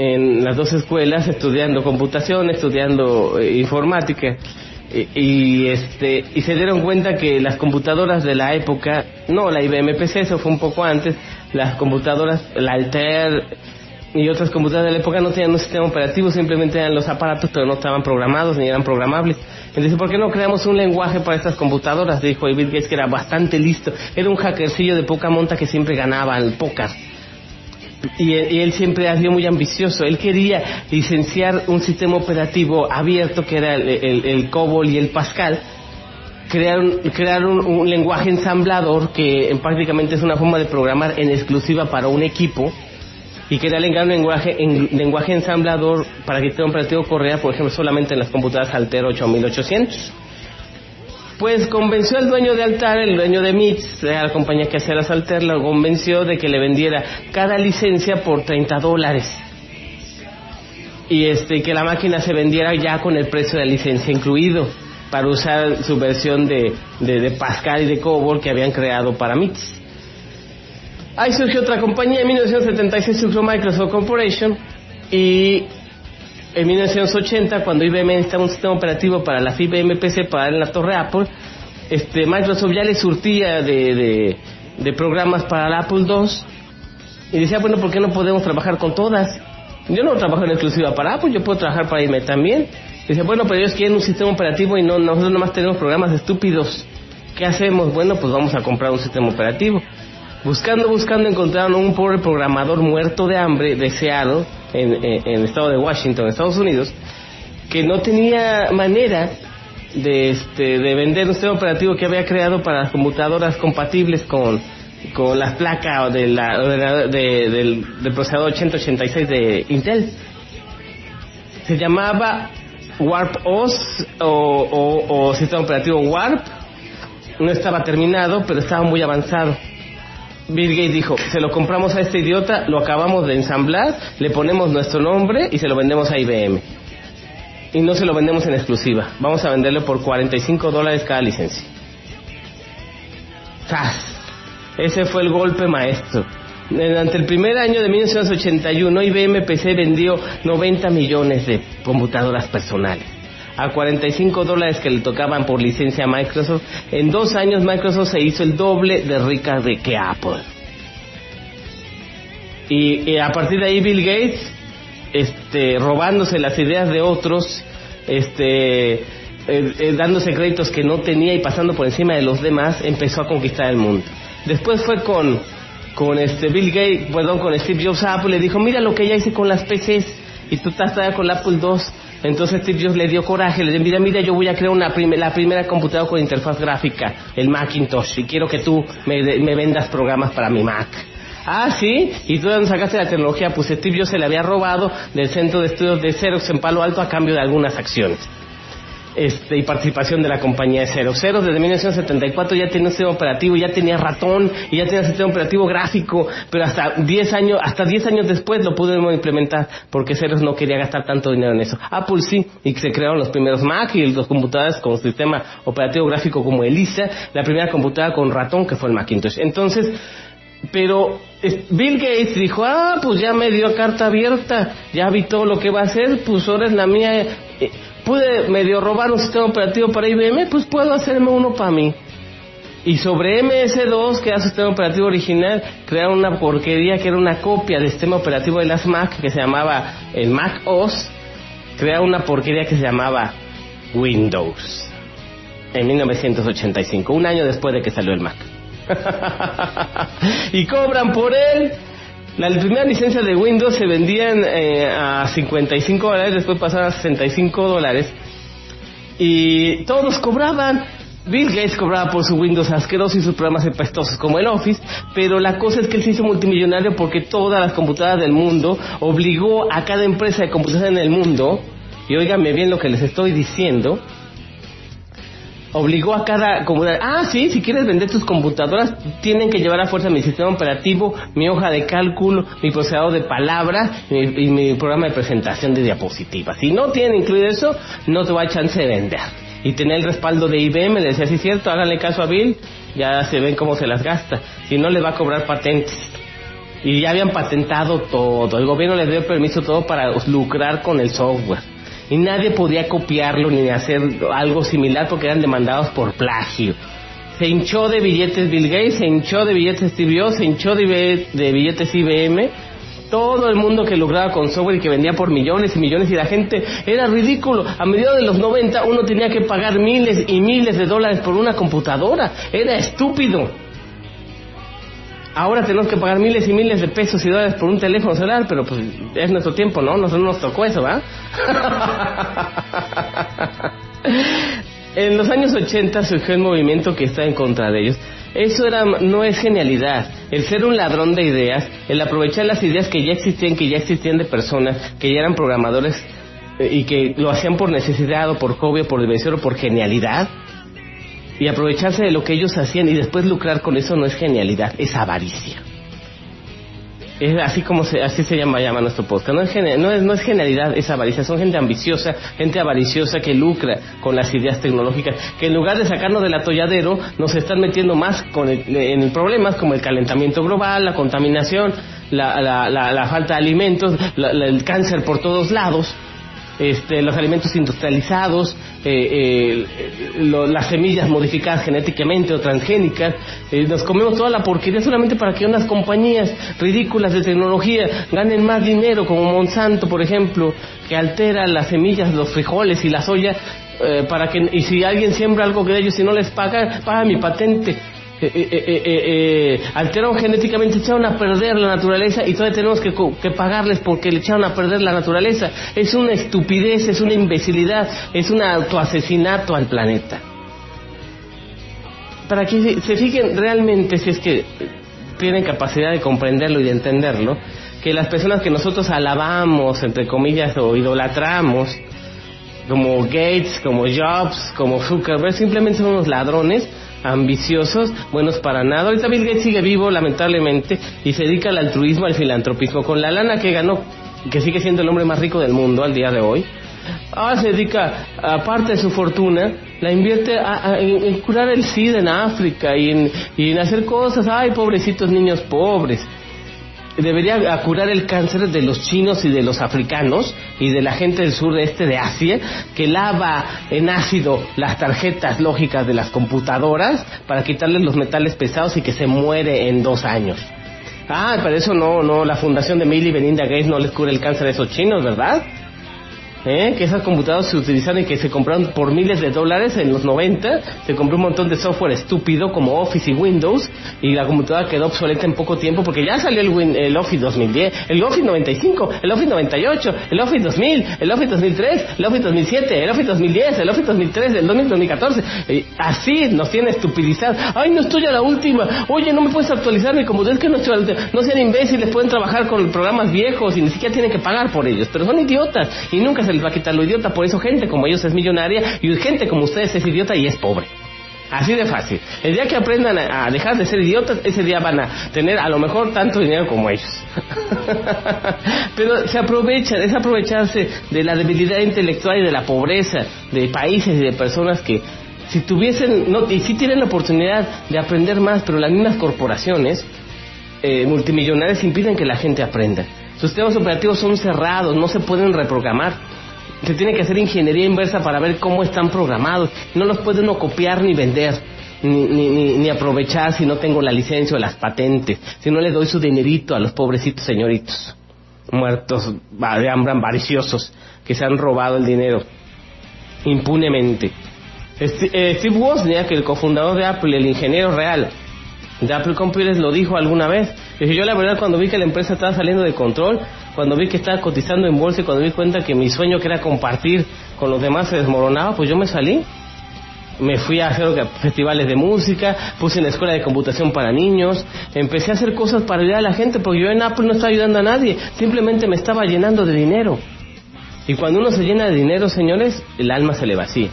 en las dos escuelas estudiando computación, estudiando eh, informática. Y, este y se dieron cuenta que las computadoras de la época, no la IBM PC, eso fue un poco antes, las computadoras, la Altair y otras computadoras de la época no tenían un sistema operativo, simplemente eran los aparatos, pero no estaban programados ni eran programables. Entonces, ¿por qué no creamos un lenguaje para estas computadoras? Dijo Bill Gates, que era bastante listo. Era un hackercillo de poca monta que siempre ganaba al póker y, él siempre ha sido muy ambicioso. Él quería licenciar un sistema operativo abierto que era el, COBOL y el Pascal, crear, un, crear un, lenguaje ensamblador que prácticamente es una forma de programar en exclusiva para un equipo y quería un lenguaje, en, lenguaje ensamblador para que el sistema operativo corriera, por ejemplo, solamente en las computadoras Alter 8800. Pues convenció al dueño de Altar, el dueño de MITS, la compañía que hacía las Alter, lo convenció de que le vendiera cada licencia por 30 dólares. Y este, que la máquina se vendiera ya con el precio de la licencia incluido, para usar su versión de, de, Pascal y de COBOL que habían creado para MITS. Ahí surgió otra compañía en 1976, surgió Microsoft Corporation, y en 1980, cuando IBM necesitaba un sistema operativo para la IBM PC para en la torre Apple, este, Microsoft ya le surtía de, de, programas para la Apple II y decía, bueno, ¿por qué no podemos trabajar con todas? Yo no trabajo en exclusiva para Apple, yo puedo trabajar para IBM también. Dice, bueno, pero ellos quieren un sistema operativo y no nosotros nomás tenemos programas estúpidos. ¿Qué hacemos? Bueno, pues vamos a comprar un sistema operativo. Buscando, buscando, encontraron un pobre programador muerto de hambre de En, el estado de Washington, Estados Unidos, que no tenía manera de, este, de vender un sistema operativo que había creado para las computadoras compatibles con, con las placas de la, del, procesador 8086 de Intel. Se llamaba Warp OS o sistema operativo Warp. No estaba terminado, pero estaba muy avanzado Bill Gates dijo, se lo compramos a este idiota, lo acabamos de ensamblar, le ponemos nuestro nombre y se lo vendemos a IBM. Y no se lo vendemos en exclusiva, vamos a venderlo por 45 dólares cada licencia. ¡Zas! Ese fue el golpe maestro. Durante el primer año de 1981, IBM PC vendió 90 millones de computadoras personales a 45 dólares que le tocaban por licencia a Microsoft, en dos años Microsoft se hizo el doble de rica de que Apple. Y, a partir de ahí Bill Gates, este, robándose las ideas de otros, este, eh, eh, dándose créditos que no tenía y pasando por encima de los demás, empezó a conquistar el mundo. Después fue con, con este Bill Gates, perdón, con Steve Jobs a Apple, le dijo, mira lo que ya hice con las PCs y tú estás todavía con la Apple II entonces Steve Jobs le dio coraje, le dijo, mira, mira, yo voy a crear una la primera computadora con interfaz gráfica, el Macintosh, y quiero que tú me, me vendas programas para mi Mac. Ah, sí, y tú dónde sacaste la tecnología, pues Steve Jobs se le había robado del centro de estudios de Xerox en Palo Alto a cambio de algunas acciones este, y participación de la compañía de Cero. Cero desde 1974 ya tenía un sistema operativo, ya tenía ratón y ya tenía un sistema operativo gráfico, pero hasta 10 años, hasta 10 años después lo pudimos implementar porque Cero no quería gastar tanto dinero en eso. Apple sí, y se crearon los primeros Mac y los computadoras con sistema operativo gráfico como Elisa, la primera computadora con ratón que fue el Macintosh. Entonces, pero Bill Gates dijo, ah, pues ya me dio carta abierta, ya vi todo lo que va a hacer, pues ahora es la mía. Eh, pude medio robar un sistema operativo para IBM, pues puedo hacerme uno para mí. Y sobre MS2, que era sistema operativo original, crearon una porquería que era una copia del sistema operativo de las Mac, que se llamaba el Mac OS, crearon una porquería que se llamaba Windows, en 1985, un año después de que salió el Mac. y cobran por él la primera licencia de Windows se vendían eh, a 55 dólares, después pasaron a 65 dólares. Y todos cobraban. Bill Gates cobraba por su Windows asqueroso y sus programas epestosos como el Office, pero la cosa es que él se hizo multimillonario porque todas las computadoras del mundo obligó a cada empresa de computación en el mundo, y óigame bien lo que les estoy diciendo, obligó a cada computadora, ah, sí, si quieres vender tus computadoras, tienen que llevar a fuerza mi sistema operativo, mi hoja de cálculo, mi procesador de palabras y, mi programa de presentación de diapositivas. Si no tienen incluido eso, no te va a chance de vender. Y tener el respaldo de IBM, le decía, sí, cierto, háganle caso a Bill, ya se ven cómo se las gasta. Si no, le va a cobrar patentes. Y ya habían patentado todo, el gobierno les dio permiso todo para lucrar con el software y nadie podía copiarlo ni hacer algo similar porque eran demandados por plagio. Se hinchó de billetes Bill Gates, se hinchó de billetes Steve se hinchó de, billetes IBM. Todo el mundo que lograba con software y que vendía por millones y millones y la gente era ridículo. A mediados de los 90 uno tenía que pagar miles y miles de dólares por una computadora. Era estúpido. Ahora tenemos que pagar miles y miles de pesos y dólares por un teléfono celular, pero pues es nuestro tiempo, ¿no? Nosotros nos tocó eso, ¿va? en los años 80 surgió el movimiento que está en contra de ellos. Eso era, no es genialidad. El ser un ladrón de ideas, el aprovechar las ideas que ya existían, que ya existían de personas, que ya eran programadores eh, y que lo hacían por necesidad o por hobby o por diversión o por genialidad, y aprovecharse de lo que ellos hacían y después lucrar con eso no es genialidad, es avaricia. Es así como se, así se llama, llama nuestro podcast. No es, no, es, genialidad, es avaricia. Son gente ambiciosa, gente avariciosa que lucra con las ideas tecnológicas, que en lugar de sacarnos del atolladero, nos están metiendo más con en problemas como el calentamiento global, la contaminación, la, la, la, falta de alimentos, el cáncer por todos lados este, los alimentos industrializados, eh, eh, las semillas modificadas genéticamente o transgénicas, eh, nos comemos toda la porquería solamente para que unas compañías ridículas de tecnología ganen más dinero, como Monsanto, por ejemplo, que altera las semillas, los frijoles y la soya, para que, y si alguien siembra algo de ellos y no les paga, paga mi patente eh, eh, eh, alteraron genéticamente, echaron a perder la naturaleza y todavía tenemos que, que, pagarles porque le echaron a perder la naturaleza. Es una estupidez, es una imbecilidad, es un autoasesinato al planeta. Para que se fijen realmente, si es que tienen capacidad de comprenderlo y de entenderlo, que las personas que nosotros alabamos, entre comillas, o idolatramos, como Gates, como Jobs, como Zuckerberg, simplemente son unos ladrones ambiciosos, buenos para nada. Ahorita Bill Gates sigue vivo, lamentablemente, y se dedica al altruismo, al filantropismo. Con la lana que ganó, que sigue siendo el hombre más rico del mundo al día de hoy, ahora se dedica, aparte de su fortuna, la invierte en, curar el SIDA en África y en, y en hacer cosas. Ay, pobrecitos niños pobres debería curar el cáncer de los chinos y de los africanos y de la gente del sur este de Asia que lava en ácido las tarjetas lógicas de las computadoras para quitarles los metales pesados y que se muere en dos años. Ah, pero eso no, no, la fundación de Millie Belinda Gates no les cura el cáncer a esos chinos, ¿verdad? ¿Eh? que esas computadoras se utilizaron y que se compraron por miles de dólares en los 90, se compró un montón de software estúpido como Office y Windows y la computadora quedó obsoleta en poco tiempo porque ya salió el, el Office 2010, el Office 95, el Office 98, el Office 2000, el Office 2003, el Office 2007, el Office 2010, el Office 2003, el 2014, así nos tiene estupidizados. Ay, no estoy a la última, oye, no me puedes actualizar mi computadora, es que no, estoy no sean imbéciles, pueden trabajar con programas viejos y ni siquiera tienen que pagar por ellos, pero son idiotas y nunca se les va a quitar lo idiota. Por eso gente como ellos es millonaria y gente como ustedes es idiota y es pobre. Así de fácil. El día que aprendan a dejar de ser idiotas, ese día van a tener a lo mejor tanto dinero como ellos. Pero se aprovechan, es aprovecharse de la debilidad intelectual y de la pobreza de países y de personas que si tuviesen, no, y si tienen la oportunidad de aprender más, pero las mismas corporaciones eh, multimillonarias impiden que la gente aprenda. Sus sistemas operativos son cerrados, no se pueden reprogramar se tiene que hacer ingeniería inversa para ver cómo están programados. No los puede uno copiar ni vender. Ni, ni, ni, aprovechar si no tengo la licencia o las patentes, si no les doy su dinerito a los pobrecitos señoritos, muertos de hambre, avariciosos, que se han robado el dinero impunemente. Eh, Steve Wozniak, el cofundador de Apple, el ingeniero real de Apple Computers, lo dijo alguna vez. Yo la verdad cuando vi que la empresa estaba saliendo de control, cuando vi que estaba cotizando en bolsa y cuando vi cuenta que mi sueño que era compartir con los demás se desmoronaba, pues yo me salí. Me fui a hacer festivales de música, puse en la escuela de computación para niños, empecé a hacer cosas para ayudar a la gente, porque yo en Apple no estaba ayudando a nadie, simplemente me estaba llenando de dinero. Y cuando uno se llena de dinero, señores, el alma se le vacía.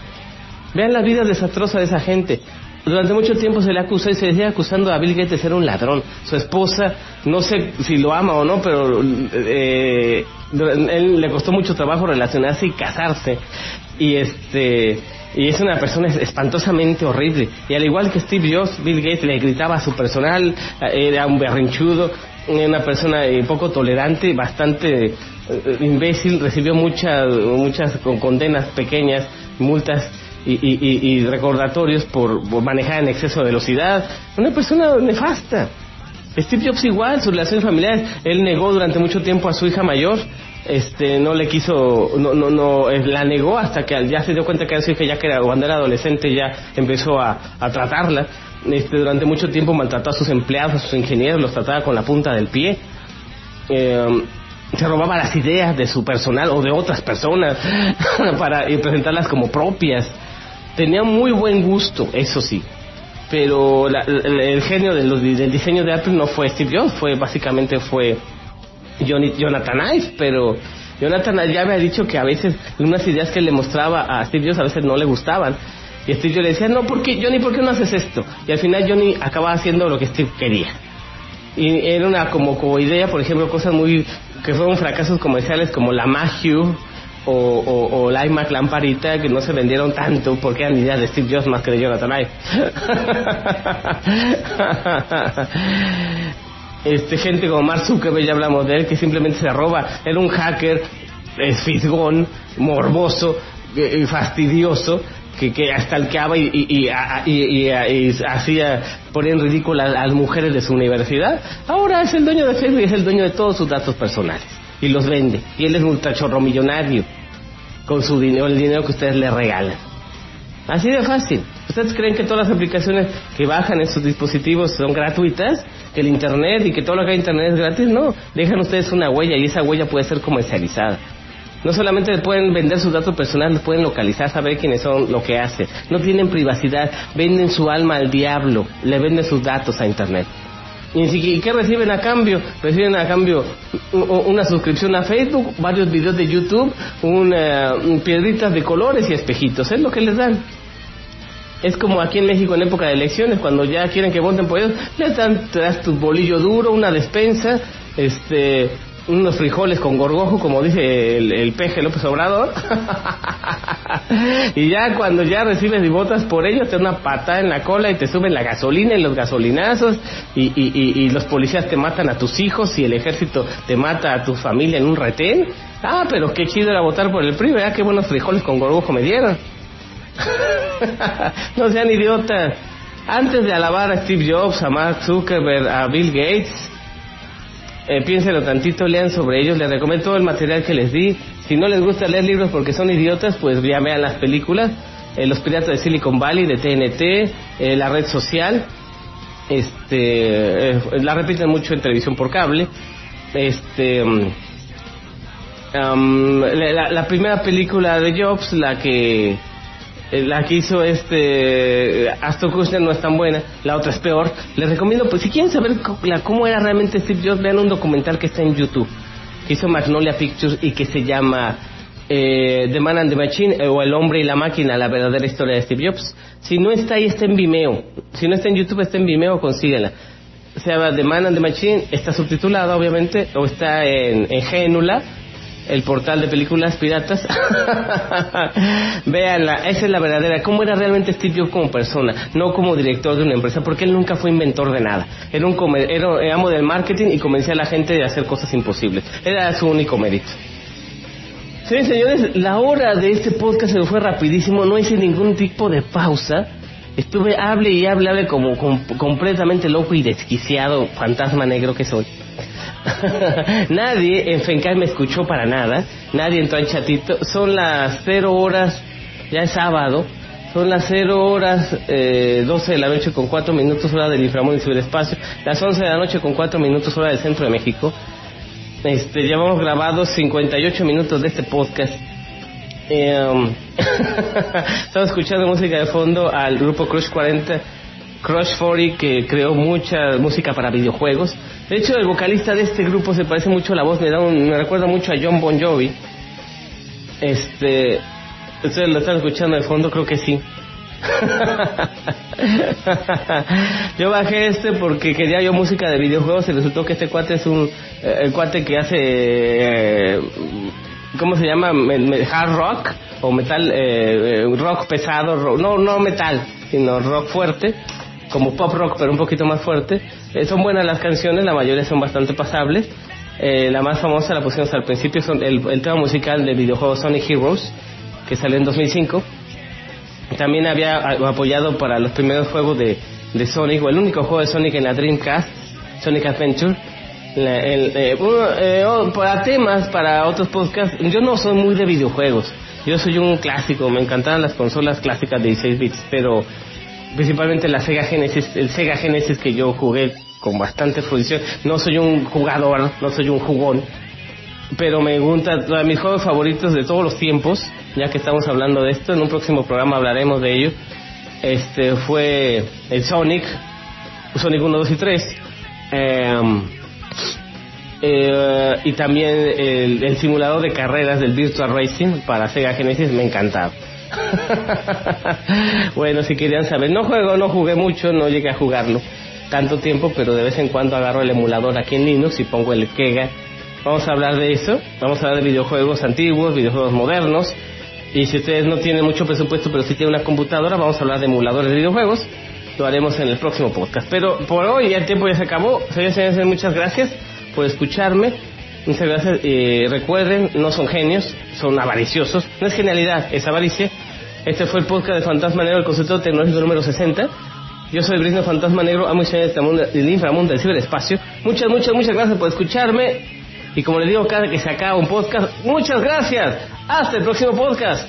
Vean la vida desastrosa de esa gente. Durante mucho tiempo se le acusó y se decía acusando a Bill Gates de ser un ladrón. Su esposa, no sé si lo ama o no, pero eh, él le costó mucho trabajo relacionarse y casarse. Y este y es una persona espantosamente horrible. Y al igual que Steve Jobs, Bill Gates le gritaba a su personal, eh, era un berrinchudo, una persona eh, poco tolerante, bastante imbécil, recibió muchas muchas condenas pequeñas, multas y, recordatorios por, manejar en exceso de velocidad. Una persona nefasta. Steve Jobs igual, sus relaciones familiares, él negó durante mucho tiempo a su hija mayor, este, no le quiso, no, no, no, eh, la negó hasta que ya se dio cuenta que era su hija ya que era, cuando era adolescente ya empezó a, tratarla. este, durante mucho tiempo maltrató a sus empleados, a sus ingenieros, los trataba con la punta del pie. Eh, se robaba las ideas de su personal o de otras personas para presentarlas como propias. Tenía muy buen gusto, eso sí. Pero el, genio de los, del diseño de Apple no fue Steve Jobs, fue básicamente fue Johnny, Jonathan Ive, pero Jonathan ya había dicho que a veces unas ideas que le mostraba a Steve Jobs a veces no le gustaban. Y Steve Jobs le decía, no, ¿por qué, Johnny, ¿por qué no haces esto? Y al final Johnny acababa haciendo lo que Steve quería. Y era una como, como idea, por ejemplo, cosas muy que fueron fracasos comerciales como la Magio o, o, o lamparita que no se vendieron tanto porque eran ideas de Steve Jobs más que de Jonathan Ive. este gente como Mark Zuckerberg ya hablamos de él que simplemente se roba. Era un hacker es fisgón morboso y fastidioso que, que el y, y, y, y, hacía poner en ridículo a, las mujeres de su universidad, ahora es el dueño de Facebook y es el dueño de todos sus datos personales y los vende. Y él es un ultrachorro millonario con su dinero, el dinero que ustedes le regalan. Así de fácil. ¿Ustedes creen que todas las aplicaciones que bajan en sus dispositivos son gratuitas? ¿Que el Internet y que todo lo que hay en Internet es gratis? No. Dejan ustedes una huella y esa huella puede ser comercializada. No solamente pueden vender sus datos personales, pueden localizar, saber quiénes son, lo que hacen. No tienen privacidad, venden su alma al diablo, le venden sus datos a Internet. ¿Y qué reciben a cambio? Reciben a cambio una suscripción a Facebook, varios videos de YouTube, una, piedritas de colores y espejitos. Es lo que les dan. Es como aquí en México en época de elecciones, cuando ya quieren que voten por ellos, les dan tras tu bolillo duro, una despensa, este, unos frijoles con gorgojo, como dice el, peje López Obrador. y ya cuando ya recibes y votas por ellos, te dan una patada en la cola y te suben la gasolina y los gasolinazos y, y, los policías te matan a tus hijos y el ejército te mata a tu familia en un retén. Ah, pero qué chido era votar por el PRI, ¿verdad? Qué buenos frijoles con gorgojo me dieron. no sean idiotas. Antes de alabar a Steve Jobs, a Mark Zuckerberg, a Bill Gates, eh, piénsenlo tantito, lean sobre ellos, les recomiendo todo el material que les di. Si no les gusta leer libros porque son idiotas, pues ya vean las películas. Eh, los Piratas de Silicon Valley, de TNT, eh, La Red Social. Este, la repiten mucho en televisión por cable. Este, um, la, primera película de Jobs, la que eh, la que hizo este Aston Kutcher no es tan buena, la otra es peor. Les recomiendo, pues si quieren saber cómo era realmente Steve Jobs, vean un documental que está en YouTube, que hizo Magnolia Pictures y que se llama eh, The Man and the Machine eh, o El Hombre y la Máquina, la verdadera historia de Steve Jobs. Si no está ahí, está en Vimeo. Si no está en YouTube, está en Vimeo, consíguela. Se llama The Man and the Machine, está subtitulada obviamente, o está en, en Génula el portal de películas piratas. Véanla, esa es la verdadera. ¿Cómo era realmente Steve Jobs como persona? No como director de una empresa, porque él nunca fue inventor de nada. Era un era amo del marketing y convencía a la gente de hacer cosas imposibles. Era su único mérito. Sí, señores, la hora de este podcast se fue rapidísimo, no hice ningún tipo de pausa. Estuve hable y hable, hable como completamente loco y desquiciado, fantasma negro que soy. nadie en Fencay me escuchó para nada, nadie entró en chatito. Son las 0 horas, ya es sábado, son las 0 horas eh, 12 de la noche con 4 minutos hora del inframundo y ciberespacio, las 11 de la noche con 4 minutos hora del centro de México. Este, llevamos grabados 58 minutos de este podcast. Eh, estaba escuchando música de fondo al grupo Crush 40 Crush 40 que creó mucha música para videojuegos. De hecho, el vocalista de este grupo se parece mucho a la voz, me, da un, me recuerda mucho a John Bon Jovi. Este, ustedes lo están escuchando de fondo, creo que sí. yo bajé este porque quería yo música de videojuegos y resultó que este cuate es un eh, cuate que hace eh, ¿cómo se llama? hard rock o metal eh, rock pesado, no no metal, sino rock fuerte como pop rock, pero un poquito más fuerte. Eh, son buenas las canciones, la mayoría son bastante pasables. Eh, la más famosa la pusimos al principio, son el, tema musical del videojuego Sonic Heroes, que salió en 2005. También había apoyado para los primeros juegos de, de Sonic, o el único juego de Sonic en la Dreamcast, Sonic Adventure. Eh, oh, para temas, para otros podcasts, yo no soy muy de videojuegos. Yo soy un clásico, me encantan las consolas clásicas de 16 bits, pero principalmente la Sega Genesis, el Sega Genesis que yo jugué con bastante fruición. No soy un jugador, no soy un jugón, pero me gusta, mis juegos favoritos de todos los tiempos, ya que estamos hablando de esto, en un próximo programa hablaremos de ello. Este fue el Sonic, Sonic 1, 2 y 3. Em, eh, y también el, simulador de carreras del Virtual Racing para Sega Genesis me encantaba. bueno, si querían saber, no juego, no jugué mucho, no llegué a jugarlo tanto tiempo, pero de vez en cuando agarro el emulador aquí en Linux y pongo el Kega. Vamos a hablar de eso, vamos a hablar de videojuegos antiguos, videojuegos modernos. Y si ustedes no tienen mucho presupuesto, pero si tienen una computadora, vamos a hablar de emuladores de videojuegos. Lo haremos en el próximo podcast. Pero por hoy el tiempo ya se acabó. Señores, señores, muchas gracias por escucharme. Muchas gracias. Eh, recuerden, no son genios, son avariciosos. No es genialidad, es avaricia. Este fue el podcast de Fantasma Negro, el concepto tecnológico número 60. Yo soy Brisno Fantasma Negro, amo y del inframundo del ciberespacio. Muchas, muchas, muchas gracias por escucharme. Y como les digo cada que se acaba un podcast, muchas gracias. Hasta el próximo podcast.